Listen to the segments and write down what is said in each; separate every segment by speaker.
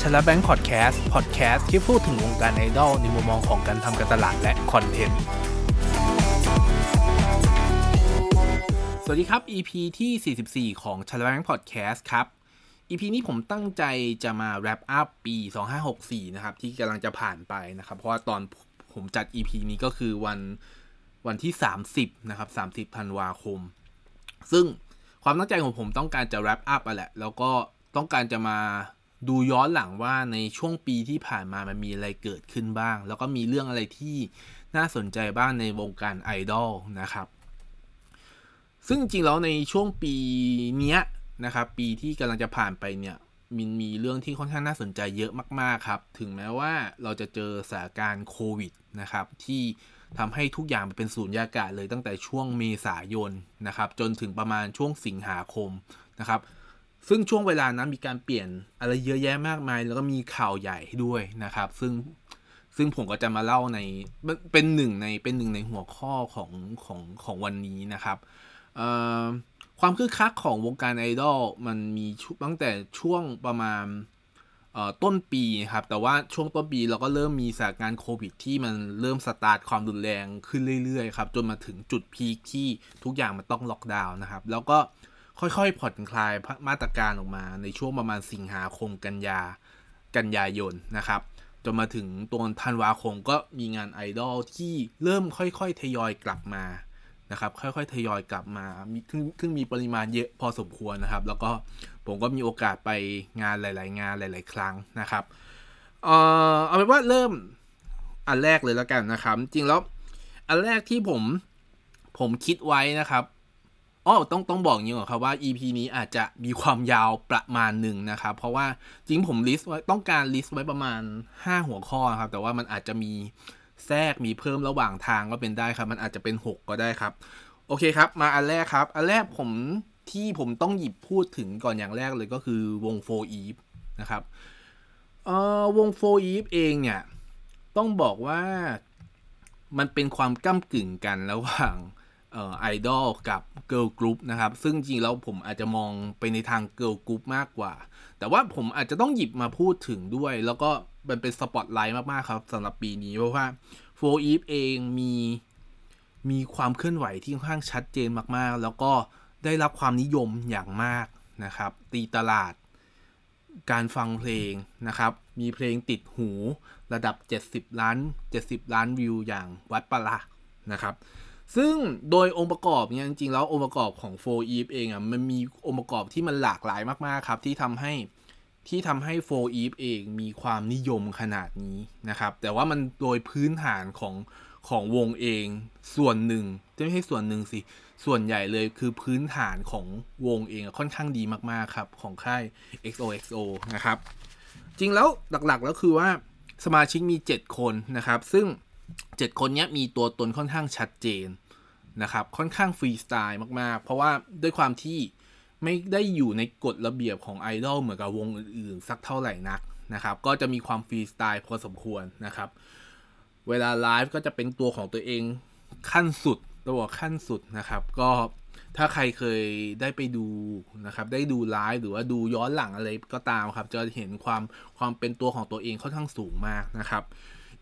Speaker 1: ชลแบงค์พอดแคสต์พอดแคสต์ที่พูดถึงวงการไอดอลในมุมมองของการทำการตลาดและคอนเทนต์ สวัสดีครับ EP ที่ 44 ของชลแบงค์พอดแคสต์ครับ EP นี้ผมตั้งใจจะมา wrap up ปี 2564 นะครับ ที่กำลังจะผ่านไปนะครับ เพราะว่าตอนผมจัด EP นี้ก็คือวัน วันที่ 30 นะครับ 30ธันวาคม ซึ่งความตั้งใจของผมต้องการจะ wrap up อะแหละ แล้วก็ต้องการจะมาดูย้อนหลังว่าในช่วงปีที่ผ่านมามันมีอะไรเกิดขึ้นบ้าง แล้วก็มีเรื่องอะไรที่น่าสนใจบ้างในวงการไอดอลนะครับ ซึ่งจริงๆแล้วในช่วงปีเนี้ยนะครับ ปีที่กำลังจะผ่านไปเนี่ยมันมีเรื่องที่ค่อนข้างน่าสนใจเยอะมาก ๆ ครับ ถึงแม้ว่าเราจะเจอสถานการณ์โควิดนะครับ ที่ ทำให้ทุกอย่างเป็นศูนย์ยากาศเลยตั้งแต่ช่วงเมษายนนะครับ จนถึงประมาณช่วงสิงหาคมนะครับ ซึ่งช่วงเวลานั้นมีการเปลี่ยนอะไรเยอะแยะมากมาย แล้วก็มีข่าวใหญ่ด้วยนะครับ ซึ่งซึ่งผมก็จะมาเล่าในเป็นหนึ่งในเป็นหนึ่งในหัวข้อของของของวันนี้นะครับความคึกคักของวงการไอดอลมันมีตั้งแต่ช่วงประมาณ ต้นปีครับ แต่ว่าช่วงต้นปีเราก็เริ่มมีสถานการณ์โควิดที่มันเริ่มสตาร์ทความรุนแรงขึ้นเรื่อยๆครับ จนมาถึงจุด peak ที่ทุกอย่างมันต้องล็อกดาวน์นะครับ แล้วก็ค่อยๆผ่อนคลายมาตรการออกมาในช่วงประมาณสิงหาคมกันยากันยายนนะครับ จนมาถึงตัวธันวาคมก็มีงานไอดอลที่เริ่มค่อยๆทยอยกลับมา นะครับค่อยๆทยอยกลับมามีซึ่งมีปริมาณเยอะพอสมควรนะครับ แล้วก็ผมก็มีโอกาสไปงานหลาย ๆ งานหลาย ๆ ครั้งนะครับเออเอาเป็นว่าเริ่มอันแรกเลยแล้วกันนะครับ จริงแล้วอันแรกที่ผมผมคิดไว้นะครับอ๋อต้องต้องบอกอย่างนี้ก่อนครับว่า EP นี้อาจจะมีความยาวประมาณหนึ่งนะครับ เพราะว่าจริงผม list ไว้ต้องการ list ไว้ประมาณ 5 หัวข้อครับ แต่ว่ามันอาจจะมี แทรกมีเพิ่มระหว่างทางก็เป็นได้ครับ มันอาจจะเป็น 6 ก็ได้ครับ โอเคครับ มาอันแรกครับ อันแรกผมที่ผมต้องหยิบพูดถึงก่อนอย่างแรกเลยก็คือวง4 Eve นะครับเอ่อวง4 Eve เองเนี่ย ต้องบอกว่ามันเป็นความก้ำกึ่งกันระหว่างไอดอลกับเกิร์ลกรุ๊ปนะครับ ซึ่งจริงแล้วผมอาจจะมองไปในทางเกิร์ลกรุ๊ปมากกว่า แต่ว่าผมอาจจะต้องหยิบมาพูดถึงด้วย แล้วก็ มันเป็นสปอตไลท์มาก ๆ ครับสำหรับปีนี้ เพราะว่า 4EVE เองมีมีความเคลื่อนไหวที่ค่อนข้างชัดเจนมากๆ แล้วก็ได้รับความนิยมอย่างมากนะครับ ตีตลาด การฟังเพลงนะครับ มีเพลงติดหูระดับ 70 ล้าน 70 ล้านวิวอย่างวัดปะละนะครับ ซึ่งโดยองค์ประกอบเนี่ยจริงๆแล้วองค์ประกอบของ 4 Eve เองอะมันมีองค์ประกอบที่มันหลากหลายมากๆครับที่ทำให้ ที่ทำให้4 Eve เองมีความนิยมขนาดนี้นะครับ แต่ว่ามันโดยพื้นฐานของของวงเองส่วนหนึ่งจะไม่ใช่ส่วนหนึ่งสิ ส่วนใหญ่เลยคือพื้นฐานของวงเองค่อนข้างดีมากๆครับ ของค่าย XOXO นะครับ จริงแล้วหลักๆแล้วคือว่าสมาชิกมี 7 คนนะครับ ซึ่ง 7 คนนี้มีตัวตนค่อนข้างชัดเจนนะครับ ค่อนข้างฟรีสไตล์มากๆ เพราะว่าด้วยความที่ ไม่ได้อยู่ในกฎระเบียบของไอดอลเหมือนกับวงอื่นๆ สักเท่าไหร่นักนะครับ ก็จะมีความฟรีสไตล์พอสมควรนะครับ เวลาไลฟ์ก็จะเป็นตัวของตัวเองขั้นสุดตัวขั้นสุดนะครับ ก็ถ้าใครเคยได้ไปดูนะครับ ได้ดูไลฟ์หรือว่าดูย้อนหลังอะไรก็ตามครับ จะเห็นความความเป็นตัวของตัวเองค่อนข้างสูงมากนะครับ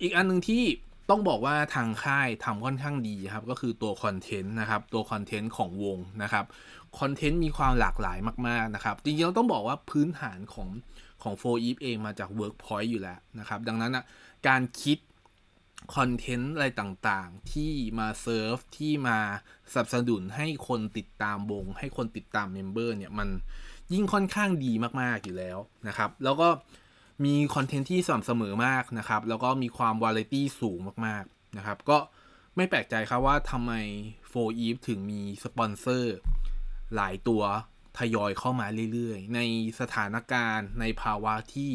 Speaker 1: อีกอันหนึ่งที่ ต้องบอกว่าทางค่ายทำค่อนข้างดีครับ ก็คือตัวคอนเทนต์นะครับ ตัวคอนเทนต์ของวงนะครับคอนเทนต์มีความหลากหลายมากๆนะครับ จริงๆต้องบอกว่าพื้นฐานของของ 4EVE เองมาจาก Workpoint อยู่แล้วนะครับ ดังนั้นนะการคิดคอนเทนต์อะไรต่างๆ ที่มาเซิร์ฟที่มาสนับสนุนให้คนติดตามวง ให้คนติดตาม member เนี่ย มันยิ่งค่อนข้างดีมากๆอยู่แล้วนะครับ แล้วก็ มีคอนเทนต์ที่สม่ำเสมอมากนะครับ แล้วก็มีความวาไรตี้สูงมากๆนะครับ ก็ไม่แปลกใจครับว่าทำไม4 Eve ถึงมีสปอนเซอร์หลายตัวทยอยเข้ามาเรื่อยๆ ในสถานการณ์ในภาวะที่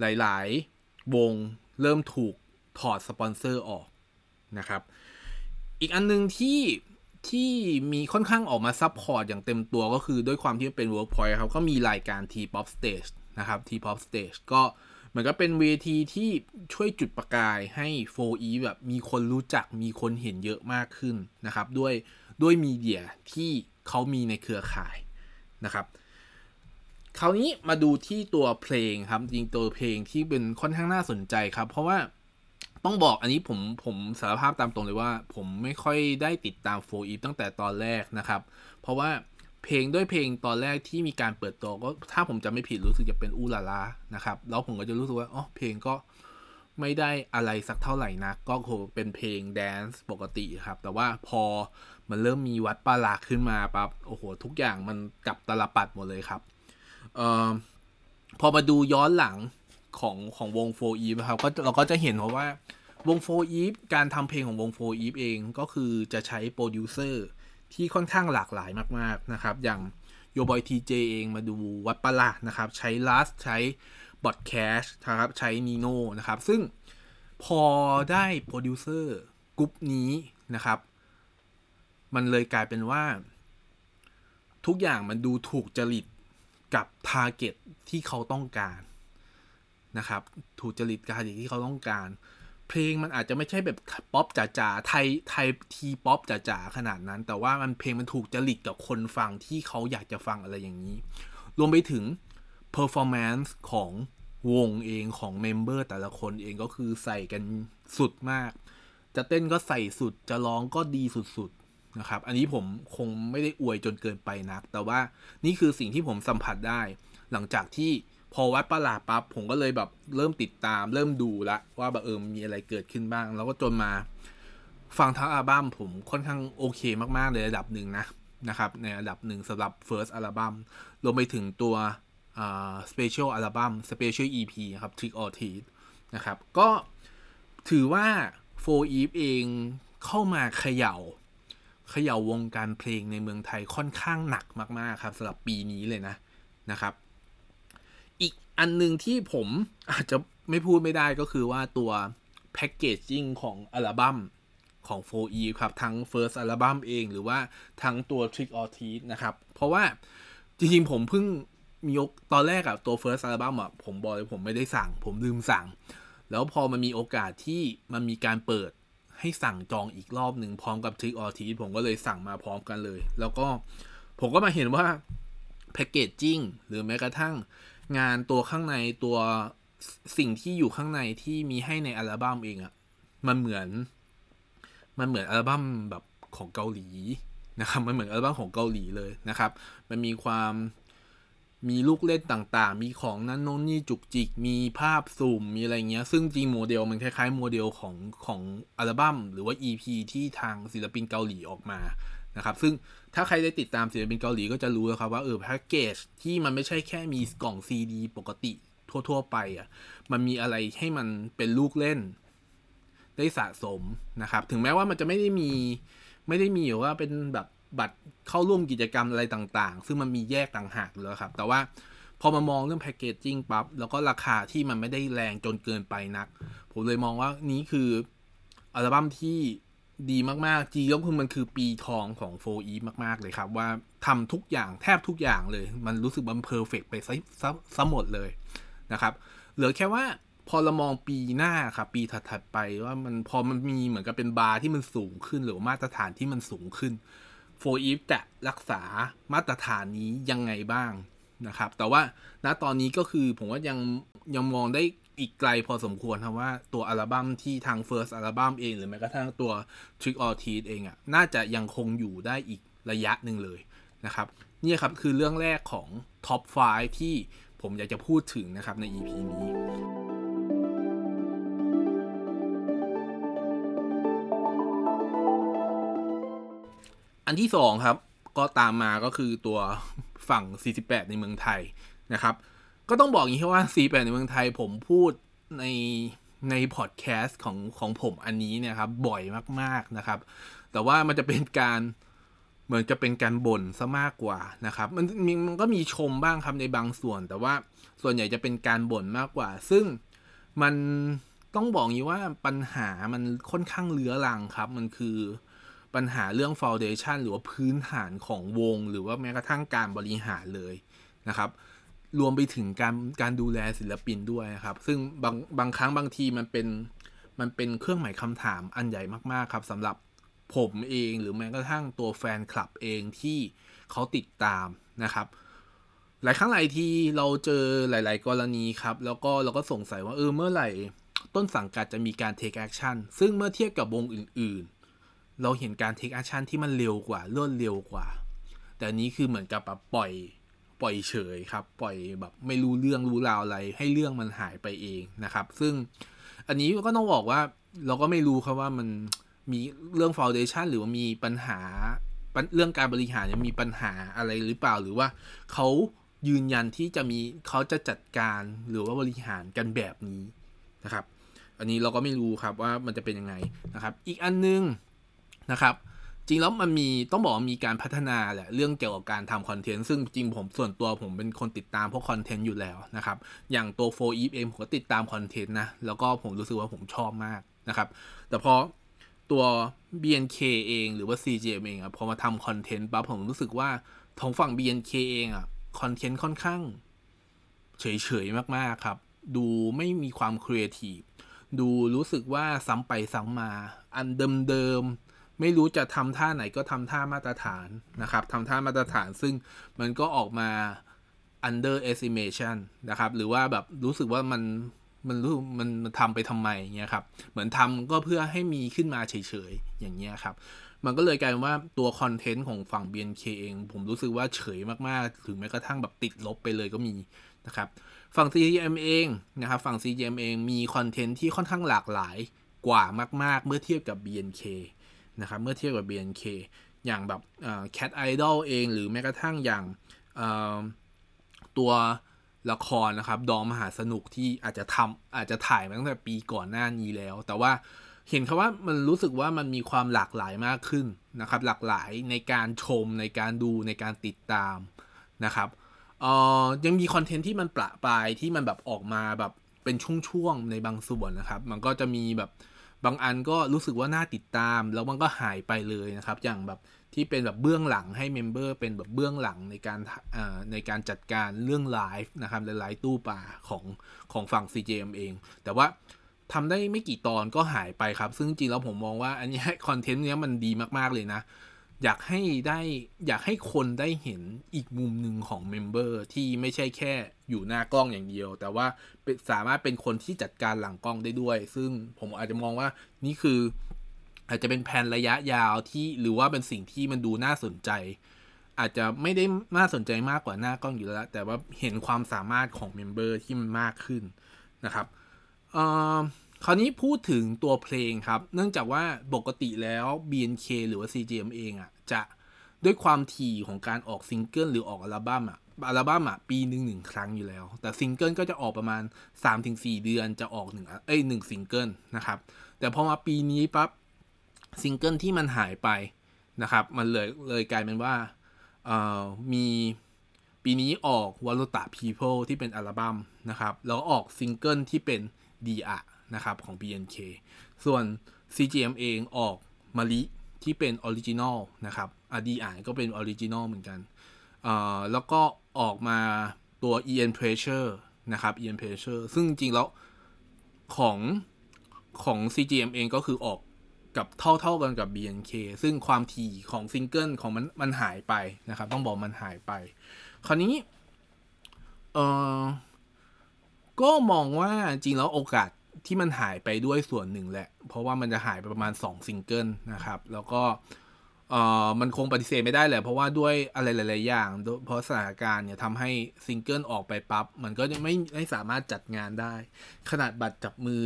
Speaker 1: หลายๆ วงเริ่มถูกถอดสปอนเซอร์ออกนะครับ อีกอันนึงที่ที่มีค่อนข้างออกมา support อย่างเต็มตัวก็คือด้วยความที่เป็น Workpoint ครับ ก็มีรายการ T-pop stage นะครับ T-pop stage ก็เหมือนกับเป็นเวทีที่ช่วยจุดประกายให้ 4E แบบมีคนรู้จักมีคนเห็นเยอะมากขึ้นนะครับ ด้วยด้วยมีเดียที่เขามีในเครือข่ายนะครับคราวนี้มาดูที่ตัวเพลงครับ จริงตัวเพลงที่เป็นค่อนข้างน่าสนใจครับ เพราะว่าต้องบอกอันนี้ผมผมสารภาพตามตรงเลยว่า ผมไม่ค่อยได้ติดตามโฟอีฟตั้งแต่ตอนแรกนะครับ เพราะว่า เพลงด้วยเพลงตอนแรกที่มีการเปิดตัวก็ถ้าผมจะไม่ผิดรู้สึกจะเป็นอูลาลานะครับ แล้วผมก็จะรู้สึกว่าอ๋อเพลงก็ไม่ได้อะไรสักเท่าไหร่นะก็คงเป็นเพลงแดนซ์ปกติครับ แต่ว่าพอมันเริ่มมีวัดปะหล่ะขึ้นมาปั๊บโอ้โห ทุกอย่างมันกลับตาลปัตรหมดเลยครับเอ่อพอมาดูย้อนหลังของของวง 4EVE ครับก็เราก็จะเห็นว่าวง 4EVE การทำเพลงของวง 4EVE เองก็คือจะใช้โปรดิวเซอร์ ที่ค่อนข้างหลากหลายมากๆนะครับ อย่างโยบอยทีเจเองมาดูวัดปะละนะครับ ใช้ลัสใช้บอดแคชนะครับ ใช้นีโน่นะครับ ซึ่งพอได้โปรดิวเซอร์กรุ๊ปนี้นะครับ มันเลยกลายเป็นว่า ทุกอย่างมันดูถูกจริตกับทาร์เก็ตที่เขาต้องการนะครับ ถูกจริตการที่เขาต้องการ เพลงมันอาจจะไม่ใช่แบบป๊อปจ๋าๆไทยไทยT-pop จ๋าๆขนาดนั้น แต่ว่ามันเพลงมันถูกจริตกับคนฟังที่เขาอยากจะฟังอะไรอย่างนี้ รวมไปถึง performance ของวงเองของ member แต่ละคนเองก็คือใส่กันสุดมาก จะเต้นก็ใส่สุดจะร้องก็ดีสุดๆนะครับ อันนี้ผมคงไม่ได้อวยจนเกินไปนัก แต่ว่านี่คือสิ่งที่ผมสัมผัสได้ หลังจากที่ พอวัดปะหล่ะปั๊บผมก็เลยแบบเริ่มติดตาม เริ่มดูละว่าแบบเออมีอะไรเกิดขึ้นบ้าง แล้วก็จนมาฟังทั้งอัลบั้มผมค่อนข้างโอเคมากๆเลยระดับหนึ่งนะนะครับในระดับหนึ่งสำหรับ first อัลบั้มรวมไปถึงตัวอ่า special อัลบั้ม special EP ครับ Trick or Treat นะครับ ก็ถือว่า4 Eve เองเข้ามาเขย่าเขย่าวงการเพลงในเมืองไทยค่อนข้างหนักมาก ๆ ครับสำหรับปีนี้เลยนะนะครับ อันหนึ่งที่ผมอาจจะไม่พูดไม่ได้ก็คือว่าตัวแพ็กเกจจิ้งของอัลบั้มของ 4E ครับ ทั้ง First อัลบั้มเองหรือว่าทั้งตัว Trick or Treat นะครับ เพราะว่าจริงๆ ผมเพิ่งมียกตอนแรกอะตัว First อัลบั้มอะผมบอกเลยผมไม่ได้สั่ง ผมลืมสั่ง แล้วพอมันมีโอกาสที่มันมีการเปิดให้สั่งจองอีกรอบหนึ่งพร้อมกับ Trick or Treat ผมก็เลยสั่งมาพร้อมกันเลย แล้วก็ผมก็มาเห็นว่าแพ็กเกจจิ้งหรือแม้กระทั่ง งานตัวข้างในตัวสิ่งที่อยู่ข้างในที่มีให้ในอัลบั้มเองอะมันเหมือน มันเหมือนอัลบั้มแบบของเกาหลีนะครับ มันเหมือนอัลบั้มของเกาหลีเลยนะครับ มันมีความมีลูกเล่นต่างๆ มีของนั้นโน้นนี่จุกจิก มีภาพซูมมีอะไรเงี้ย ซึ่งจริงโมเดลมันคล้ายๆ โมเดลของของอัลบั้มหรือว่า EP ที่ทางศิลปินเกาหลีออกมา นะครับ ซึ่งถ้าใครได้ติดตามศิลปินเกาหลีก็จะรู้นะครับว่าเออแพ็กเกจที่มันไม่ใช่แค่มีกล่องซีดีปกติทั่ว ๆ ไปอะ่ะ มันมีอะไรให้มันเป็นลูกเล่น ได้สะสมนะครับ ถึงแม้ว่ามันจะไม่ได้มี ไม่ได้มีว่าเป็นแบบบัตรเข้าร่วมกิจกรรมอะไรต่างๆ ซึ่งมันมีแยกต่างหากเลยครับ แต่ว่าพอมามองเรื่องแพคเกจจิ้งปั๊บ แล้วก็ราคาที่มันไม่ได้แรงจนเกินไปนัก ผมเลยมองว่านี้คืออัลบั้มที่ ดีมากๆจีก็คือมันคือปีทองของ 4EVE มากๆเลยครับ ว่าทำทุกอย่างแทบทุกอย่างเลย มันรู้สึกมัน perfect ไปซะซะหมดเลยนะครับ เหลือแค่ว่าพอเรามองปีหน้าครับปีถัดๆไปว่ามันพอมันมีเหมือนกับเป็นบาร์ที่มันสูงขึ้น หรือมาตรฐานที่มันสูงขึ้น 4EVE จะรักษามาตรฐานนี้ยังไงบ้างนะครับ แต่ว่าณตอนนี้ก็คือผมว่ายังยังมองได้ อีกไกลพอสมควรครับว่าตัวอัลบั้มที่ทาง First อัลบั้มเอง หรือแม้กระทั่งตัว Trick or Treat เองอะ่ะน่าจะยังคงอยู่ได้อีกระยะหนึ่งเลยนะครับนี่ครับคือเรื่องแรกของ Top 5 ที่ผมอยากจะพูดถึงนะครับใน EP นี้อันที่สองครับ ก็ตามมาก็คือตัวฝั่ง 48 ในเมืองไทยนะครับ ก็ต้องบอกอย่างนี้ว่า C8 ในเมืองไทยผมพูดในในพอดแคสต์ของของผมอันนี้เนี่ยครับ บ่อยมากๆนะครับ แต่ว่ามันจะเป็นการเหมือนจะเป็นการบ่นซะมากกว่านะครับ มันมันก็มีชมบ้างครับในบางส่วน แต่ว่าส่วนใหญ่จะเป็นการบ่นมากกว่า ซึ่งมันต้องบอกอย่างนี้ว่าปัญหามันค่อนข้างเลื้อรังครับ มันคือปัญหาเรื่องฟาวเดชันหรือว่าพื้นฐานของวง หรือว่าแม้กระทั่งการบริหารเลยนะครับ รวมไปถึงการการดูแลศิลปินด้วยครับ ซึ่งบางบางครั้งบางทีมันเป็นมันเป็นเครื่องหมายคำถามอันใหญ่มากๆครับสำหรับผมเองหรือแม้กระทั่งตัวแฟนคลับเองที่เขาติดตามนะครับ หลายครั้งหลายทีเราเจอหลาย ๆ กรณีครับ แล้วก็เราก็สงสัยว่าเออเมื่อไหร่ต้นสังกัดจะมีการ take action ซึ่งเมื่อเทียบกับวงอื่น ๆ เราเห็นการ take action ที่มันเร็วกว่า รวดเร็วกว่า แต่นี้คือเหมือนกับปล่อย ปล่อยเฉยครับ ปล่อยแบบไม่รู้เรื่องรู้ราวอะไร ให้เรื่องมันหายไปเองนะครับ ซึ่งอันนี้ก็ต้องบอกว่าเราก็ไม่รู้ครับว่ามันมีเรื่อง foundation หรือว่ามีปัญหาเรื่องการบริหารมีปัญหาอะไรหรือเปล่าหรือว่าเขายืนยันที่จะมีเขาจะจัดการหรือว่าบริหารกันแบบนี้นะครับ อันนี้เราก็ไม่รู้ครับว่ามันจะเป็นยังไงนะครับ อีกอันนึงนะครับ จริงแล้วมันมีต้องบอกว่ามีการพัฒนาแหละเรื่องเกี่ยวกับการทำคอนเทนต์ซึ่งจริงผมส่วนตัวผมเป็นคนติดตามพวกคอนเทนต์อยู่แล้วนะครับอย่างตัวโฟอีฟเองผมก็ติดตามคอนเทนต์นะแล้วก็ผมรู้สึกว่าผมชอบมากนะครับแต่พอตัว BNK เองหรือว่า CGM เองอะพอมาทำคอนเทนต์ปั๊บผมรู้สึกว่าทางฝั่ง BNK เองอะคอนเทนต์ค่อนข้าง เฉยๆมากๆครับ ดูไม่มีความครีเอทีฟดูรู้สึกว่าซ้ำไปซ้ำมา อันเดิมๆ ไม่รู้จะทำท่าไหนก็ทำท่ามาตรฐานนะครับทำท่ามาตรฐานซึ่งมันก็ออกมา under estimation นะครับ หรือว่าแบบรู้สึกว่ามันมันรู้มันทำไปทำไมเงี้ยครับ เหมือนทำก็เพื่อให้มีขึ้นมาเฉยๆ อย่างเงี้ยครับ มันก็เลยกลายเป็นว่าตัวคอนเทนต์ของฝั่ง BNK เอง ผมรู้สึกว่าเฉยมากๆ ถึงแม้กระทั่งแบบติดลบไปเลยก็มีนะครับ ฝั่ง CGM เองนะครับ ฝั่ง CGM เองมีคอนเทนต์ที่ค่อนข้างหลากหลายกว่ามากๆ เมื่อเทียบกับ BNK นะครับ เมื่อเทียบกับ BNK อย่างแบบ Cat Idol เอง หรือแม้กระทั่งอย่างตัวละครนะครับ ดองมหาสนุกที่อาจจะทำอาจจะถ่ายมาตั้งแต่ปีก่อนหน้านี้แล้ว แต่ว่าเห็นคำว่ามันรู้สึกว่ามันมีความหลากหลายมากขึ้นนะครับ หลากหลายในการชมในการดูในการติดตามนะครับเอ่อยังมีคอนเทนต์ที่มันประปรายที่มันแบบออกมาแบบเป็นช่วงๆในบางส่วนนะครับ มันก็จะมีแบบ บางอันก็รู้สึกว่าน่าติดตาม แล้วมันก็หายไปเลยนะครับ อย่างแบบที่เป็นแบบเบื้องหลังให้ member เป็นแบบเบื้องหลังในการในการจัดการเรื่องไลฟ์นะครับในไลฟ์ตู้ปลาของของฝั่ง CGM เอง แต่ว่าทำได้ไม่กี่ตอนก็หายไปครับ ซึ่งจริงแล้วผมมองว่าอันนี้คอนเทนต์เนี้ยมันดีมากๆเลยนะ อยากให้ได้อยากให้คนได้เห็นอีกมุมหนึ่งของ member ที่ไม่ใช่แค่อยู่หน้ากล้องอย่างเดียว แต่ว่าสามารถเป็นคนที่จัดการหลังกล้องได้ด้วย ซึ่งผมอาจจะมองว่านี่คือ อาจจะเป็นแผนระยะยาวที่หรือว่าเป็นสิ่งที่มันดูน่าสนใจ อาจจะไม่ได้น่าสนใจมากกว่าหน้ากล้องอยู่แล้ว แต่ว่าเห็นความสามารถของ member ที่มันมากขึ้นนะครับอ,อ คราวนี้พูดถึงตัวเพลงครับ เนื่องจากว่าปกติแล้ว BNK หรือว่า CGM เองอะ่ะ จะด้วยความถี่ของการออกซิงเกิลหรือออกอัลบั้มอะอัลบั้มอะปีหนึ่งหนึ่งครั้งอยู่แล้ว แต่ซิงเกิลก็จะออกประมาณ 3-4 เดือนจะออกหนึ่งเอ้ยหนึ่งซิงเกิลนะครับ แต่พอมาปีนี้ปั๊บซิงเกิลที่มันหายไปนะครับ มันเลยเลยกลายเป็นว่าเอ่อมีปีนี้ออกวอลตา People ที่เป็นอัลบั้มนะครับ แล้วออกซิงเกิลที่เป็น D.AAA นะครับของ BNK ส่วน CGM เองออกมะลิที่เป็น original นะครับอ D.AAA ก็เป็น original เหมือนกันเอ่อแล้วก็ออกมาตัว Eien Pressure นะครับ Eien Pressure ซึ่งจริงแล้วของของ CGM เองก็คือออกกับเท่าเท่ากันกับ BNK ซึ่งความถี่ของซิงเกิลของมันมันหายไปนะครับ ต้องบอกมันหายไป คราวนี้เออก็มองว่าจริงแล้วโอกาส ที่มันหายไปด้วยส่วนหนึ่งแหละ เพราะว่ามันจะหายไปประมาณ 2 ซิงเกิลนะครับ แล้วก็เอ่อมันคงปฏิเสธไม่ได้แหละเพราะว่าด้วยอะไรหลาย ๆ อย่าง เพราะสถานการณ์เนี่ยทำให้ซิงเกิลออกไปปั๊บมันก็ไม่ไม่สามารถจัดงานได้ ขนาดบัตรจับมือ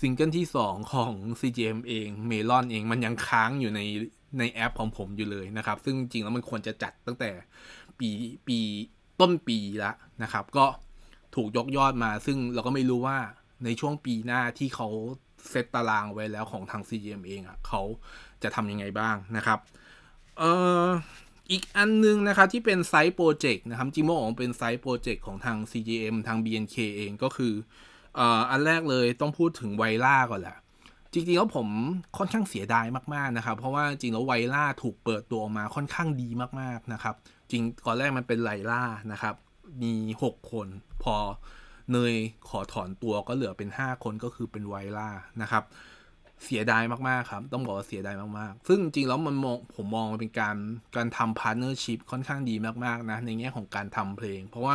Speaker 1: ซิงเกิลที่ 2 ของ CGM เองเมลอนเองมันยังค้างอยู่ในในแอปของผมอยู่เลยนะครับ ซึ่งจริงแล้วมันควรจะจัดตั้งแต่ปีปีต้นปีละนะครับ ก็ถูกยกยอดมา ซึ่งเราก็ไม่รู้ว่า ในช่วงปีหน้าที่เขาเซตตารางไว้แล้วของทาง CGM เองอะ่ะเขาจะทำยังไงบ้างนะครับเอ่ออีกอันนึงนะครับที่เป็นไซต์โปรเจกต์นะครับจิโมของเป็นไซต์โปรเจกต์ของทาง CGM ทาง BNK เองก็คืออ่ออันแรกเลยต้องพูดถึงไวล่าก่อนแหละจริงๆแล้วผมค่อนข้างเสียดายมากๆนะครับ เพราะว่าจริงแล้วไวล่าถูกเปิดตัวออกมาค่อนข้างดีมากๆนะครับ จริงก่อนแรกมันเป็นไลล่านะครับ มี 6 คนพอ เนยขอถอนตัวก็เหลือเป็น 5 คนก็คือเป็นไวล่านะครับ เสียดายมาก ๆ ครับ ต้องบอกว่าเสียดายมาก ๆ ซึ่งจริงแล้วมันมองผมมองมันเป็นการการทำ partnership ค่อนข้างดีมาก ๆ นะ ในแง่ของการทำเพลง เพราะว่า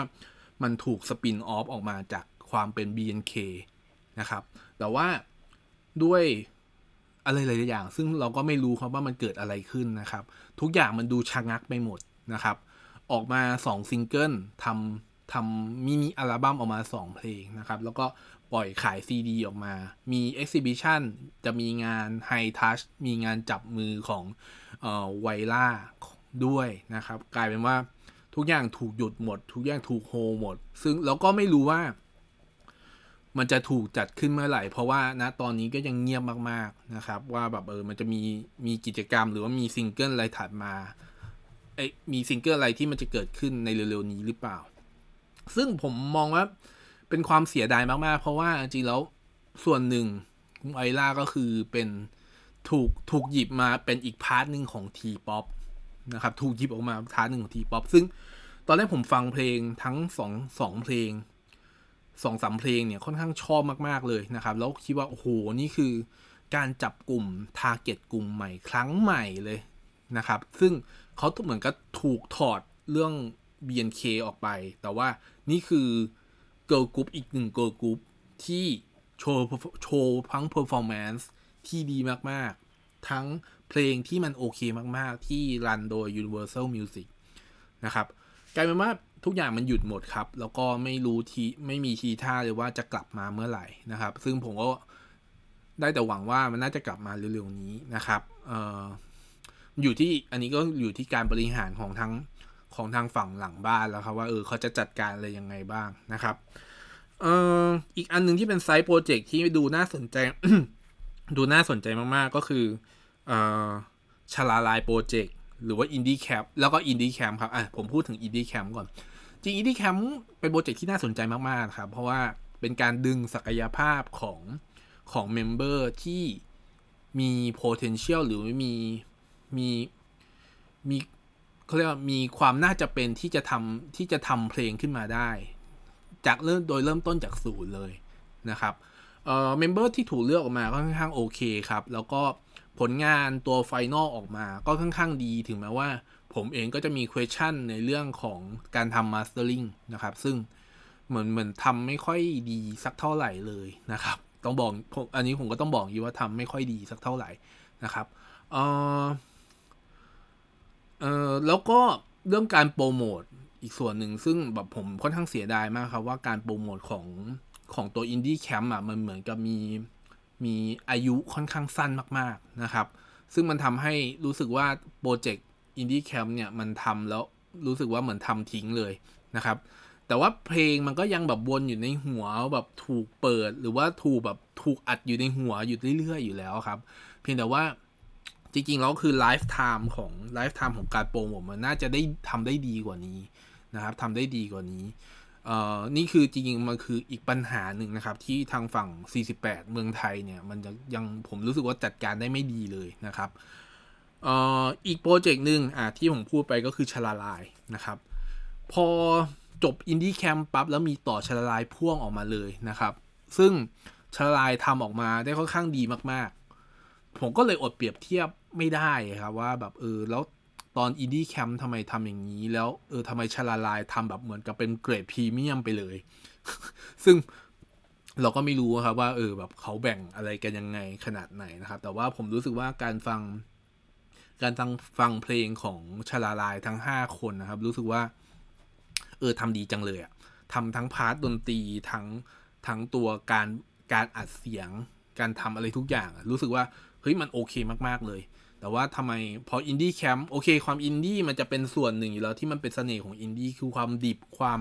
Speaker 1: มันถูก spin-off ออกมาจากความเป็น BNK นะครับ แต่ว่าด้วยอะไรหลายอย่าง ซึ่งเราก็ไม่รู้ครับว่ามันเกิดอะไรขึ้นนะครับ ทุกอย่างมันดูชะงักไปหมดนะครับ ออกมา 2 ซิงเกิลทำ ทำ mini album ออกมา 2 เพลงนะครับ แล้วก็ปล่อยขายซีดีออกมา มี exhibition จะมีงาน high touch มีงานจับมือของ VYRA ด้วยนะครับ กลายเป็นว่าทุกอย่างถูกหยุดหมด ทุกอย่างถูกโฮหมด ซึ่งเราก็ไม่รู้ว่า มันจะถูกจัดขึ้นเมื่อไหร่ เพราะว่าณตอนนี้ก็ยังเงียบมากๆนะครับ ว่าแบบเออมันจะมีมีกิจกรรมหรือว่ามีซิงเกิลอะไรถัดมาไอมีซิงเกิลอะไรที่มันจะเกิดขึ้นในเร็วๆนี้หรือเปล่า ซึ่งผมมองว่าเป็นความเสียดายมากๆ เพราะว่าจริงแล้วส่วนหนึ่ง VYRA ก็คือเป็นถูกถูกหยิบมาเป็นอีก part หนึ่งของ T-Pop นะครับ ถูกหยิบออกมา part หนึ่งของ T-Pop ซึ่งตอนแรกผมฟังเพลงทั้งสองสองเพลงสองสามเพลงเนี่ยค่อนข้างชอบมากๆเลยนะครับ แล้วคิดว่า โอ้โห นี่คือการจับกลุ่ม target กลุ่มใหม่ครั้งใหม่เลยนะครับ ซึ่งเขาเหมือนกับถูกถอดเรื่อง BNK ออกไป แต่ว่านี่คือเกิร์ลกรุ๊ปอีกหนึ่งเกิร์ลกรุ๊ปที่โชว์โชว์ทั้ง performance ที่ดีมาก ๆ ทั้งเพลงที่มันโอเคมาก ๆ ที่ run โดย Universal Music นะครับกลายเป็นว่าทุกอย่างมันหยุดหมดครับ แล้วก็ไม่รู้ทีไม่มีทีท่าเลยว่าจะกลับมาเมื่อไหร่นะครับ ซึ่งผมก็ได้แต่หวังว่ามันน่าจะกลับมาเร็วๆนี้นะครับเอออยู่ที่อันนี้ก็อยู่ที่การบริหารของทั้ง ของทางฝั่งหลังบ้านแล้วครับว่าเออเขาจะจัดการอะไรยังไงบ้างนะครับเอ่ออีกอันนึงที่เป็น side project ที่ดูน่าสนใจ ดูน่าสนใจมากๆก็คือเอ่อชลาลาย project หรือว่า Indy Camp แล้วก็ Indy Camp ครับอะผมพูดถึง Indy Camp ก่อน จริง Indy Camp เป็นโปรเจกต์ที่น่าสนใจมากๆครับ เพราะว่าเป็นการดึงศักยภาพของของ member ที่มี potential หรือมีมีมี เขาเรียกว่ามีความน่าจะเป็นที่จะทำที่จะทำเพลงขึ้นมาได้ จากเริ่มโดยเริ่มต้นจากศูนย์เลยนะครับเอ่อ member ที่ถูกเลือกออกมาก็ค่อนข้างโอเคครับ แล้วก็ผลงานตัว final ออกมาก็ค่อนข้างดีถึงแม้ว่าผมเองก็จะมี question ในเรื่องของการทำ mastering นะครับ ซึ่งเหมือนเหมือนทำไม่ค่อยดีสักเท่าไหร่เลยนะครับ ต้องบอกอันนี้ผมก็ต้องบอกอยู่ว่าทำไม่ค่อยดีสักเท่าไหร่นะครับเอ่อ เออแล้วก็เรื่องการโปรโมทอีกส่วนหนึ่งซึ่งแบบผมค่อนข้างเสียดายมากครับ ว่าการโปรโมทของของตัว Indy Camp อะมันเหมือนกับมีมีอายุค่อนข้างสั้นมาก ๆนะครับ ซึ่งมันทำให้รู้สึกว่าโปรเจกต์ Indy Camp เนี่ยมันทำแล้วรู้สึกว่าเหมือนทำทิ้งเลยนะครับ แต่ว่าเพลงมันก็ยังแบบวนอยู่ในหัวแบบถูกเปิดหรือว่าถูกแบบถูกอัดอยู่ในหัวอยู่เรื่อยๆอยู่แล้วครับ เพียงแต่ว่า จริงๆแล้วคือ lifetime ของ lifetime ของการโปรโมทมันน่าจะได้ทำได้ดีกว่านี้นะครับทำได้ดีกว่านี้เอ่อนี่คือจริงๆมันคืออีกปัญหาหนึ่งนะครับ ที่ทางฝั่ง 48 เมืองไทยเนี่ย มันยังผมรู้สึกว่าจัดการได้ไม่ดีเลยนะครับเอ่ออีกโปรเจกต์หนึ่งอะที่ผมพูดไปก็คือชลาลายนะครับ พอจบ Indy Camp ปั๊บแล้วมีต่อชลาลายพ่วงออกมาเลยนะครับ ซึ่งชลาลายทำออกมาได้ค่อนข้างดีมาก ผมก็เลยอดเปรียบเทียบไม่ได้ครับว่าแบบเออแล้วตอน Indy Camp ทำไมทำอย่างนี้ แล้วเออทำไมชลาลายทำแบบเหมือนกับเป็นเกรดพรีเมียมไปเลย ซึ่งเราก็ไม่รู้ครับว่าเออแบบเขาแบ่งอะไรกันยังไงขนาดไหนนะครับ แต่ว่าผมรู้สึกว่าการฟัง การฟังฟังเพลงของชลาลายทั้งห้าคนนะครับ รู้สึกว่า เออทำดีจังเลยอะทำทั้ง part ดนตรีทั้งทั้งตัวการการอัดเสียง การทำอะไรทุกอย่าง รู้สึกว่า เฮ้ยมันโอเคมากๆเลย แต่ว่าทำไมพอ Indy Camp โอเค ความอินดี้มันจะเป็นส่วนหนึ่งอยู่แล้วที่มันเป็นเสน่ห์ของอินดี้คือความดิบความ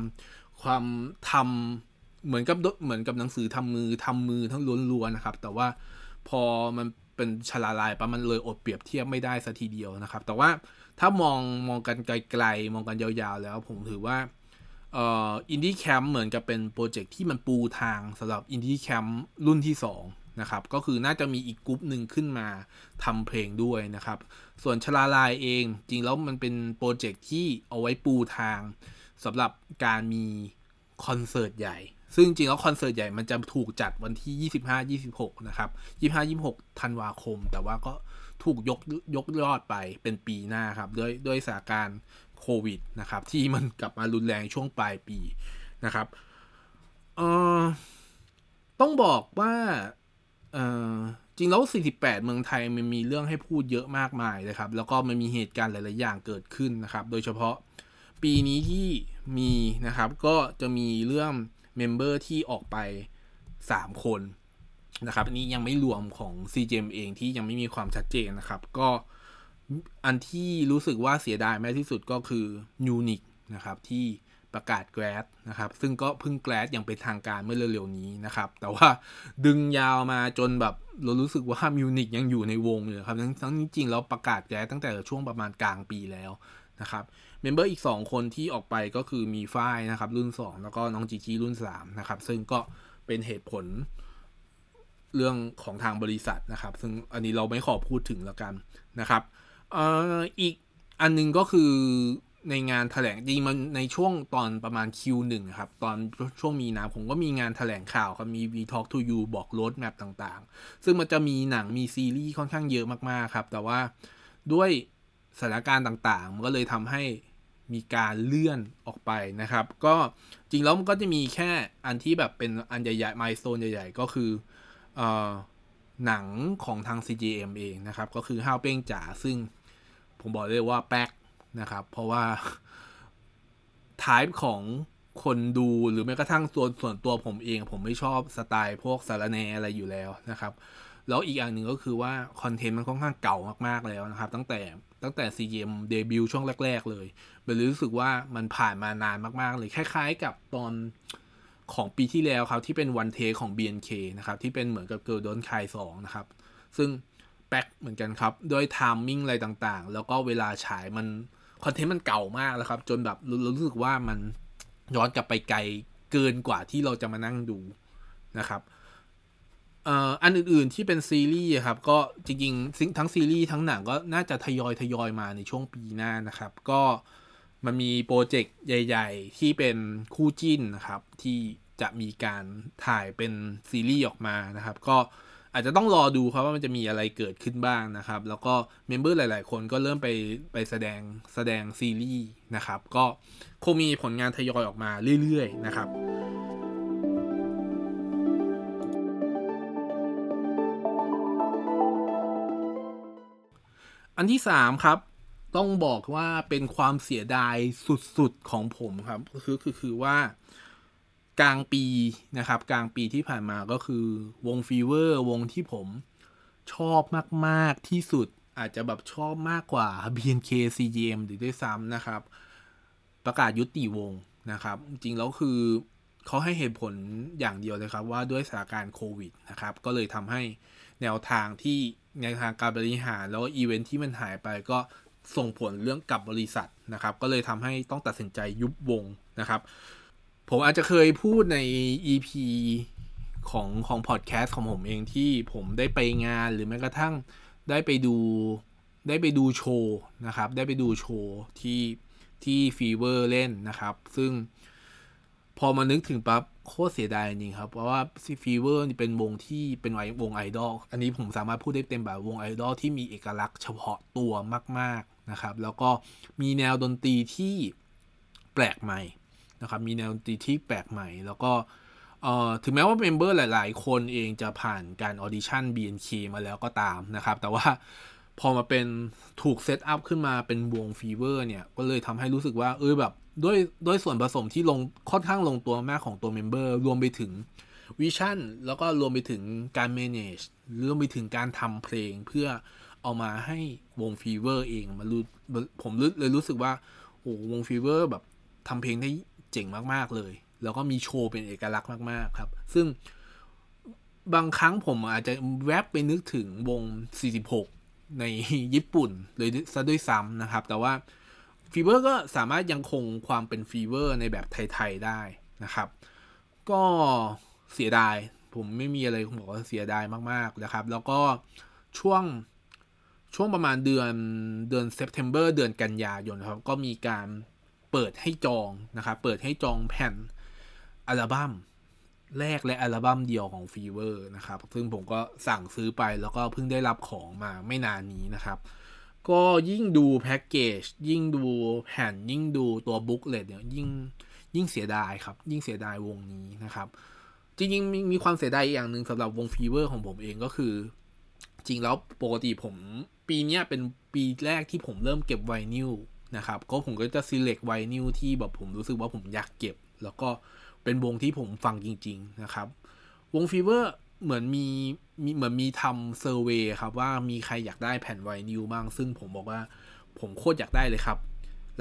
Speaker 1: ความทำเหมือนกับเหมือนกับหนังสือทำมือทำมือทั้งล้วนๆนะครับ แต่ว่าพอมันเป็นชลาลายปะมันเลยอดเปรียบเทียบไม่ได้สัทีเดียวนะครับ แต่ว่าถ้ามองมองกันไกลๆ มองกันยาวๆ แล้วผมถือว่า Indy Camp เหมือนกับเป็นโปรเจกต์ที่มันปูทางสำหรับ Indy Camp รุ่นที่ 2 นะครับ ก็คือน่าจะมีอีกกลุ่มหนึ่งขึ้นมาทำเพลงด้วยนะครับ ส่วนชลาลายเองจริงแล้วมันเป็นโปรเจกต์ที่เอาไว้ปูทางสำหรับการมีคอนเสิร์ตใหญ่ ซึ่งจริงแล้วคอนเสิร์ตใหญ่มันจะถูกจัดวันที่ 25 26 นะครับ 25 26 ธันวาคม แต่ว่าก็ถูกยกยกยอดไปเป็นปีหน้าครับ ด้วยด้วยสถานการณ์โควิดนะครับ ที่มันกลับมารุนแรงช่วงปลายปีนะครับ เออต้องบอกว่า เออจริงแล้ว 48 เมืองไทยมันมีเรื่องให้พูดเยอะมากมายเลยครับ แล้วก็มันมีเหตุการณ์หลาย ๆ อย่างเกิดขึ้นนะครับ โดยเฉพาะปีนี้ที่มีนะครับ ก็จะมีเรื่องเมมเบอร์ที่ออกไป 3 คนนะครับ อันนี้ยังไม่รวมของ CGM เองที่ยังไม่มีความชัดเจนนะครับ ก็อันที่รู้สึกว่าเสียดายมากที่สุดก็คือยูนิคนะครับที่ ประกาศแกรดนะครับ ซึ่งก็เพิ่งแกรดอย่างเป็นทางการเมื่อเร็วๆนี้นะครับ แต่ว่าดึงยาวมาจนแบบเรารู้สึกว่ามิวนิกยังอยู่ในวงอยู่ครับทั้งทั้งจริงๆแล้วประกาศแกรดตั้งแต่ช่วงประมาณกลางปีแล้วนะครับเมมเบอร์อีก 2 คนที่ออกไปก็คือมีฝ้ายนะครับ รุ่น 2 แล้วก็น้องจีจีรุ่น 3 นะครับ ซึ่งก็เป็นเหตุผลเรื่องของทางบริษัทนะครับ ซึ่งอันนี้เราไม่ขอพูดถึงแล้วกันนะครับอออีกอันนึงก็คือ ในงานถแถลงจริงมันในช่วงตอนประมาณ Q1 ครับ ตอนช่วงมีนาผมก็มีงานถแถลงข่าวครับ มี V Talk to You บอกรถแมพต่างๆ ซึ่งมันจะมีหนังมีซีรีส์ค่อนข้างเยอะมากๆครับ แต่ว่าด้วยสถานการณ์ต่างๆ มันก็เลยทำให้มีการเลื่อนออกไปนะครับ ก็จริงแล้วมันก็จะมีแค่อันที่แบบเป็นอันใหญ่ๆมายโซนใหญ่ๆ ก็คืออหนังของทาง CGM เองนะครับ ก็คือห้าวเป้งจ๋าซึ่งผมบอกเลยว่าแป๊ก นะครับ เพราะว่าทายของคนดูหรือแม้กระทั่งส่วนส่วนตัวผมเอง ผมไม่ชอบสไตล์พวกสารแนอะไรอยู่แล้วนะครับ แล้วอีกอย่างหนึ่งก็คือว่า คอนเทนต์มันค่อนข้างเก่ามากๆแล้วนะครับ ตั้งแต่ตั้งแต่ CGM debut ช่วงแรก ๆ เลยเลยรู้สึกว่ามันผ่านมานานมากๆเลยคล้าย ๆ กับตอนของปีที่แล้วครับ ที่เป็น One Take ของ BNK นะครับ ที่เป็นเหมือนกับ Girls Don't Cry สองนะครับ ซึ่งแป๊กเหมือนกันครับ ด้วย timing อะไรต่างๆ แล้วก็เวลาฉายมัน คอนเทนต์มันเก่ามากแล้วครับ จนแบบรู้สึกว่ามันย้อนกลับไปไกลเกินกว่าที่เราจะมานั่งดูนะครับอันอื่นๆที่เป็นซีรีส์ครับ ก็จริงๆ ทั้งซีรีส์ทั้งหนังก็น่าจะทยอยทยอยมาในช่วงปีหน้านะครับ ก็มันมีโปรเจกต์ใหญ่ ๆ ที่เป็นคู่จิ้นนะครับ ที่จะมีการถ่ายเป็นซีรีส์ออกมานะครับ ก็ อาจจะต้องรอดูครับว่ามันจะมีอะไรเกิดขึ้นบ้างนะครับ แล้วก็ member หลาย ๆ คนก็เริ่มไปไปแสดงแสดงซีรีส์นะครับ ก็คงมีผลงานทยอยออกมาเรื่อย ๆ นะครับอันที่สามครับ ต้องบอกว่าเป็นความเสียดายสุดๆของผมครับ คือคือคือว่า กลางปีนะครับ กลางปีที่ผ่านมาก็คือวงฟีเวอร์วงที่ผมชอบมาก ๆ ที่สุดอาจจะแบบชอบมากกว่า BNK CGM หรือด้วยซ้ำนะครับ ประกาศยุติวงนะครับ จริงแล้วคือเขาให้เหตุผลอย่างเดียวเลยครับ ว่าด้วยสถานการณ์โควิดนะครับ ก็เลยทำให้แนวทางที่ในวทางการบริหารแล้วอีเวนท์ที่มันหายไปก็ส่งผลเรื่องกับบริษัทนะครับ ก็เลยทำให้ต้องตัดสินใจยุบวงนะครับ ผมอาจจะเคยพูดใน EP ของของพอดแคสต์ของผมเองที่ผมได้ไปงานหรือแม้กระทั่งได้ไปดูได้ไปดูโชว์นะครับ ได้ไปดูโชว์ที่ที่ฟีเวอร์เล่นนะครับ ซึ่งพอมานึกถึงปั๊บโคตรเสียดายจริงครับ เพราะว่าซีฟีเวอร์เป็นวงที่เป็นวงไอดอล อันนี้ผมสามารถพูดได้เต็มแบบวงไอดอลที่มีเอกลักษณ์เฉพาะตัวมาก ๆนะครับ แล้วก็มีแนวดนตรีที่แปลกใหม่ นะครับมีแนวดนตรีที่แปลกใหม่ แล้วก็ถึงแม้ว่า member หลาย ๆ คนเองจะผ่านการออดิชั่น BNK มาแล้วก็ตามนะครับ แต่ว่าพอมาเป็นถูก set up ขึ้นมาเป็นวงฟีเวอร์เนี่ย ก็เลยทำให้รู้สึกว่า เออแบบด้วยด้วยส่วนผสมที่ลงค่อนข้างลงตัวมากของตัว member รวมไปถึง vision แล้วก็รวมไปถึงการ manage รวมไปถึงการทำเพลงเพื่อเอามาให้วงฟีเวอร์เองมารู้ผมเลยรู้สึกว่าโอ้วงฟีเวอร์แบบทำเพลงได้ เจ๋งมากๆเลย แล้วก็มีโชว์เป็นเอกลักษณ์มากๆครับ ซึ่งบางครั้งผมอาจจะแวบไปนึกถึงวง 46 ในญี่ปุ่นเลยซะด้วยซ้ำนะครับ แต่ว่าฟีเวอร์ก็สามารถยังคงความเป็นฟีเวอร์ในแบบไทย ๆ ได้นะครับ ก็เสียดาย ผมไม่มีอะไรผมบอกว่าเสียดายมาก ๆ นะครับ แล้วก็ช่วงช่วงประมาณเดือนเดือน September เดือนกันยายนครับ ก็มีการ เปิดให้จองนะครับเปิดให้จองแผ่นอัลบั้มแรกและอัลบั้มเดียวของฟีเวอร์นะครับ ซึ่งผมก็สั่งซื้อไปแล้วก็เพิ่งได้รับของมาไม่นานนี้นะครับ ก็ยิ่งดูแพ็กเกจยิ่งดูแผ่นยิ่งดูตัว booklet เนี่ยยิ่งยิ่งเสียดายครับ ยิ่งเสียดายวงนี้นะครับ จริงๆมีมีความเสียดายอย่างหนึ่งสำหรับวงฟีเวอร์ของผมเองก็คือ จริงแล้วปกติผมปีนี้เป็นปีแรกที่ผมเริ่มเก็บไวนิล นะครับ ก็ผมก็จะ select ไวนิลที่แบบผมรู้สึกว่าผมอยากเก็บ แล้วก็เป็นวงที่ผมฟังจริง ๆ นะครับ วงฟีเวอร์เหมือนมีมีเหมือนมีทำ survey ครับว่ามีใครอยากได้แผ่นไวนิลบ้าง ซึ่งผมบอกว่าผมโคตรอยากได้เลยครับ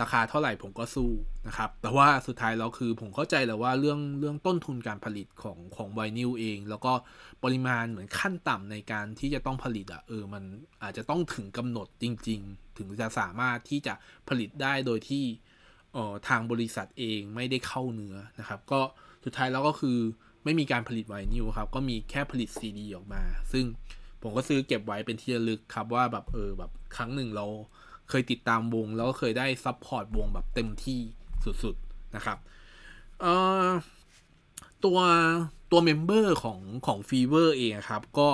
Speaker 1: ราคาเท่าไหร่ผมก็สู้นะครับ แต่ว่าสุดท้ายแล้วคือผมเข้าใจแล้วว่าเรื่องเรื่องต้นทุนการผลิตของของไวนิลเอง แล้วก็ปริมาณเหมือนขั้นต่ำในการที่จะต้องผลิตอะ่ะเออมันอาจจะต้องถึงกำหนดจริง ๆ ถึงจะสามารถที่จะผลิตได้โดยที่เอ่อทางบริษัทเองไม่ได้เข้าเนื้อนะครับ ก็สุดท้ายแล้วก็คือไม่มีการผลิตไวนิลครับ ก็มีแค่ผลิตซีดีออกมา ซึ่งผมก็ซื้อเก็บไว้เป็นที่ระลึกครับว่าแบบเออแบบครั้งหนึ่งเรา เคยติดตามวง แล้วก็เคยได้ support วงแบบเต็มที่สุดๆนะครับเอ่อตัวตัว member ของของฟีเวอร์เองครับ ก็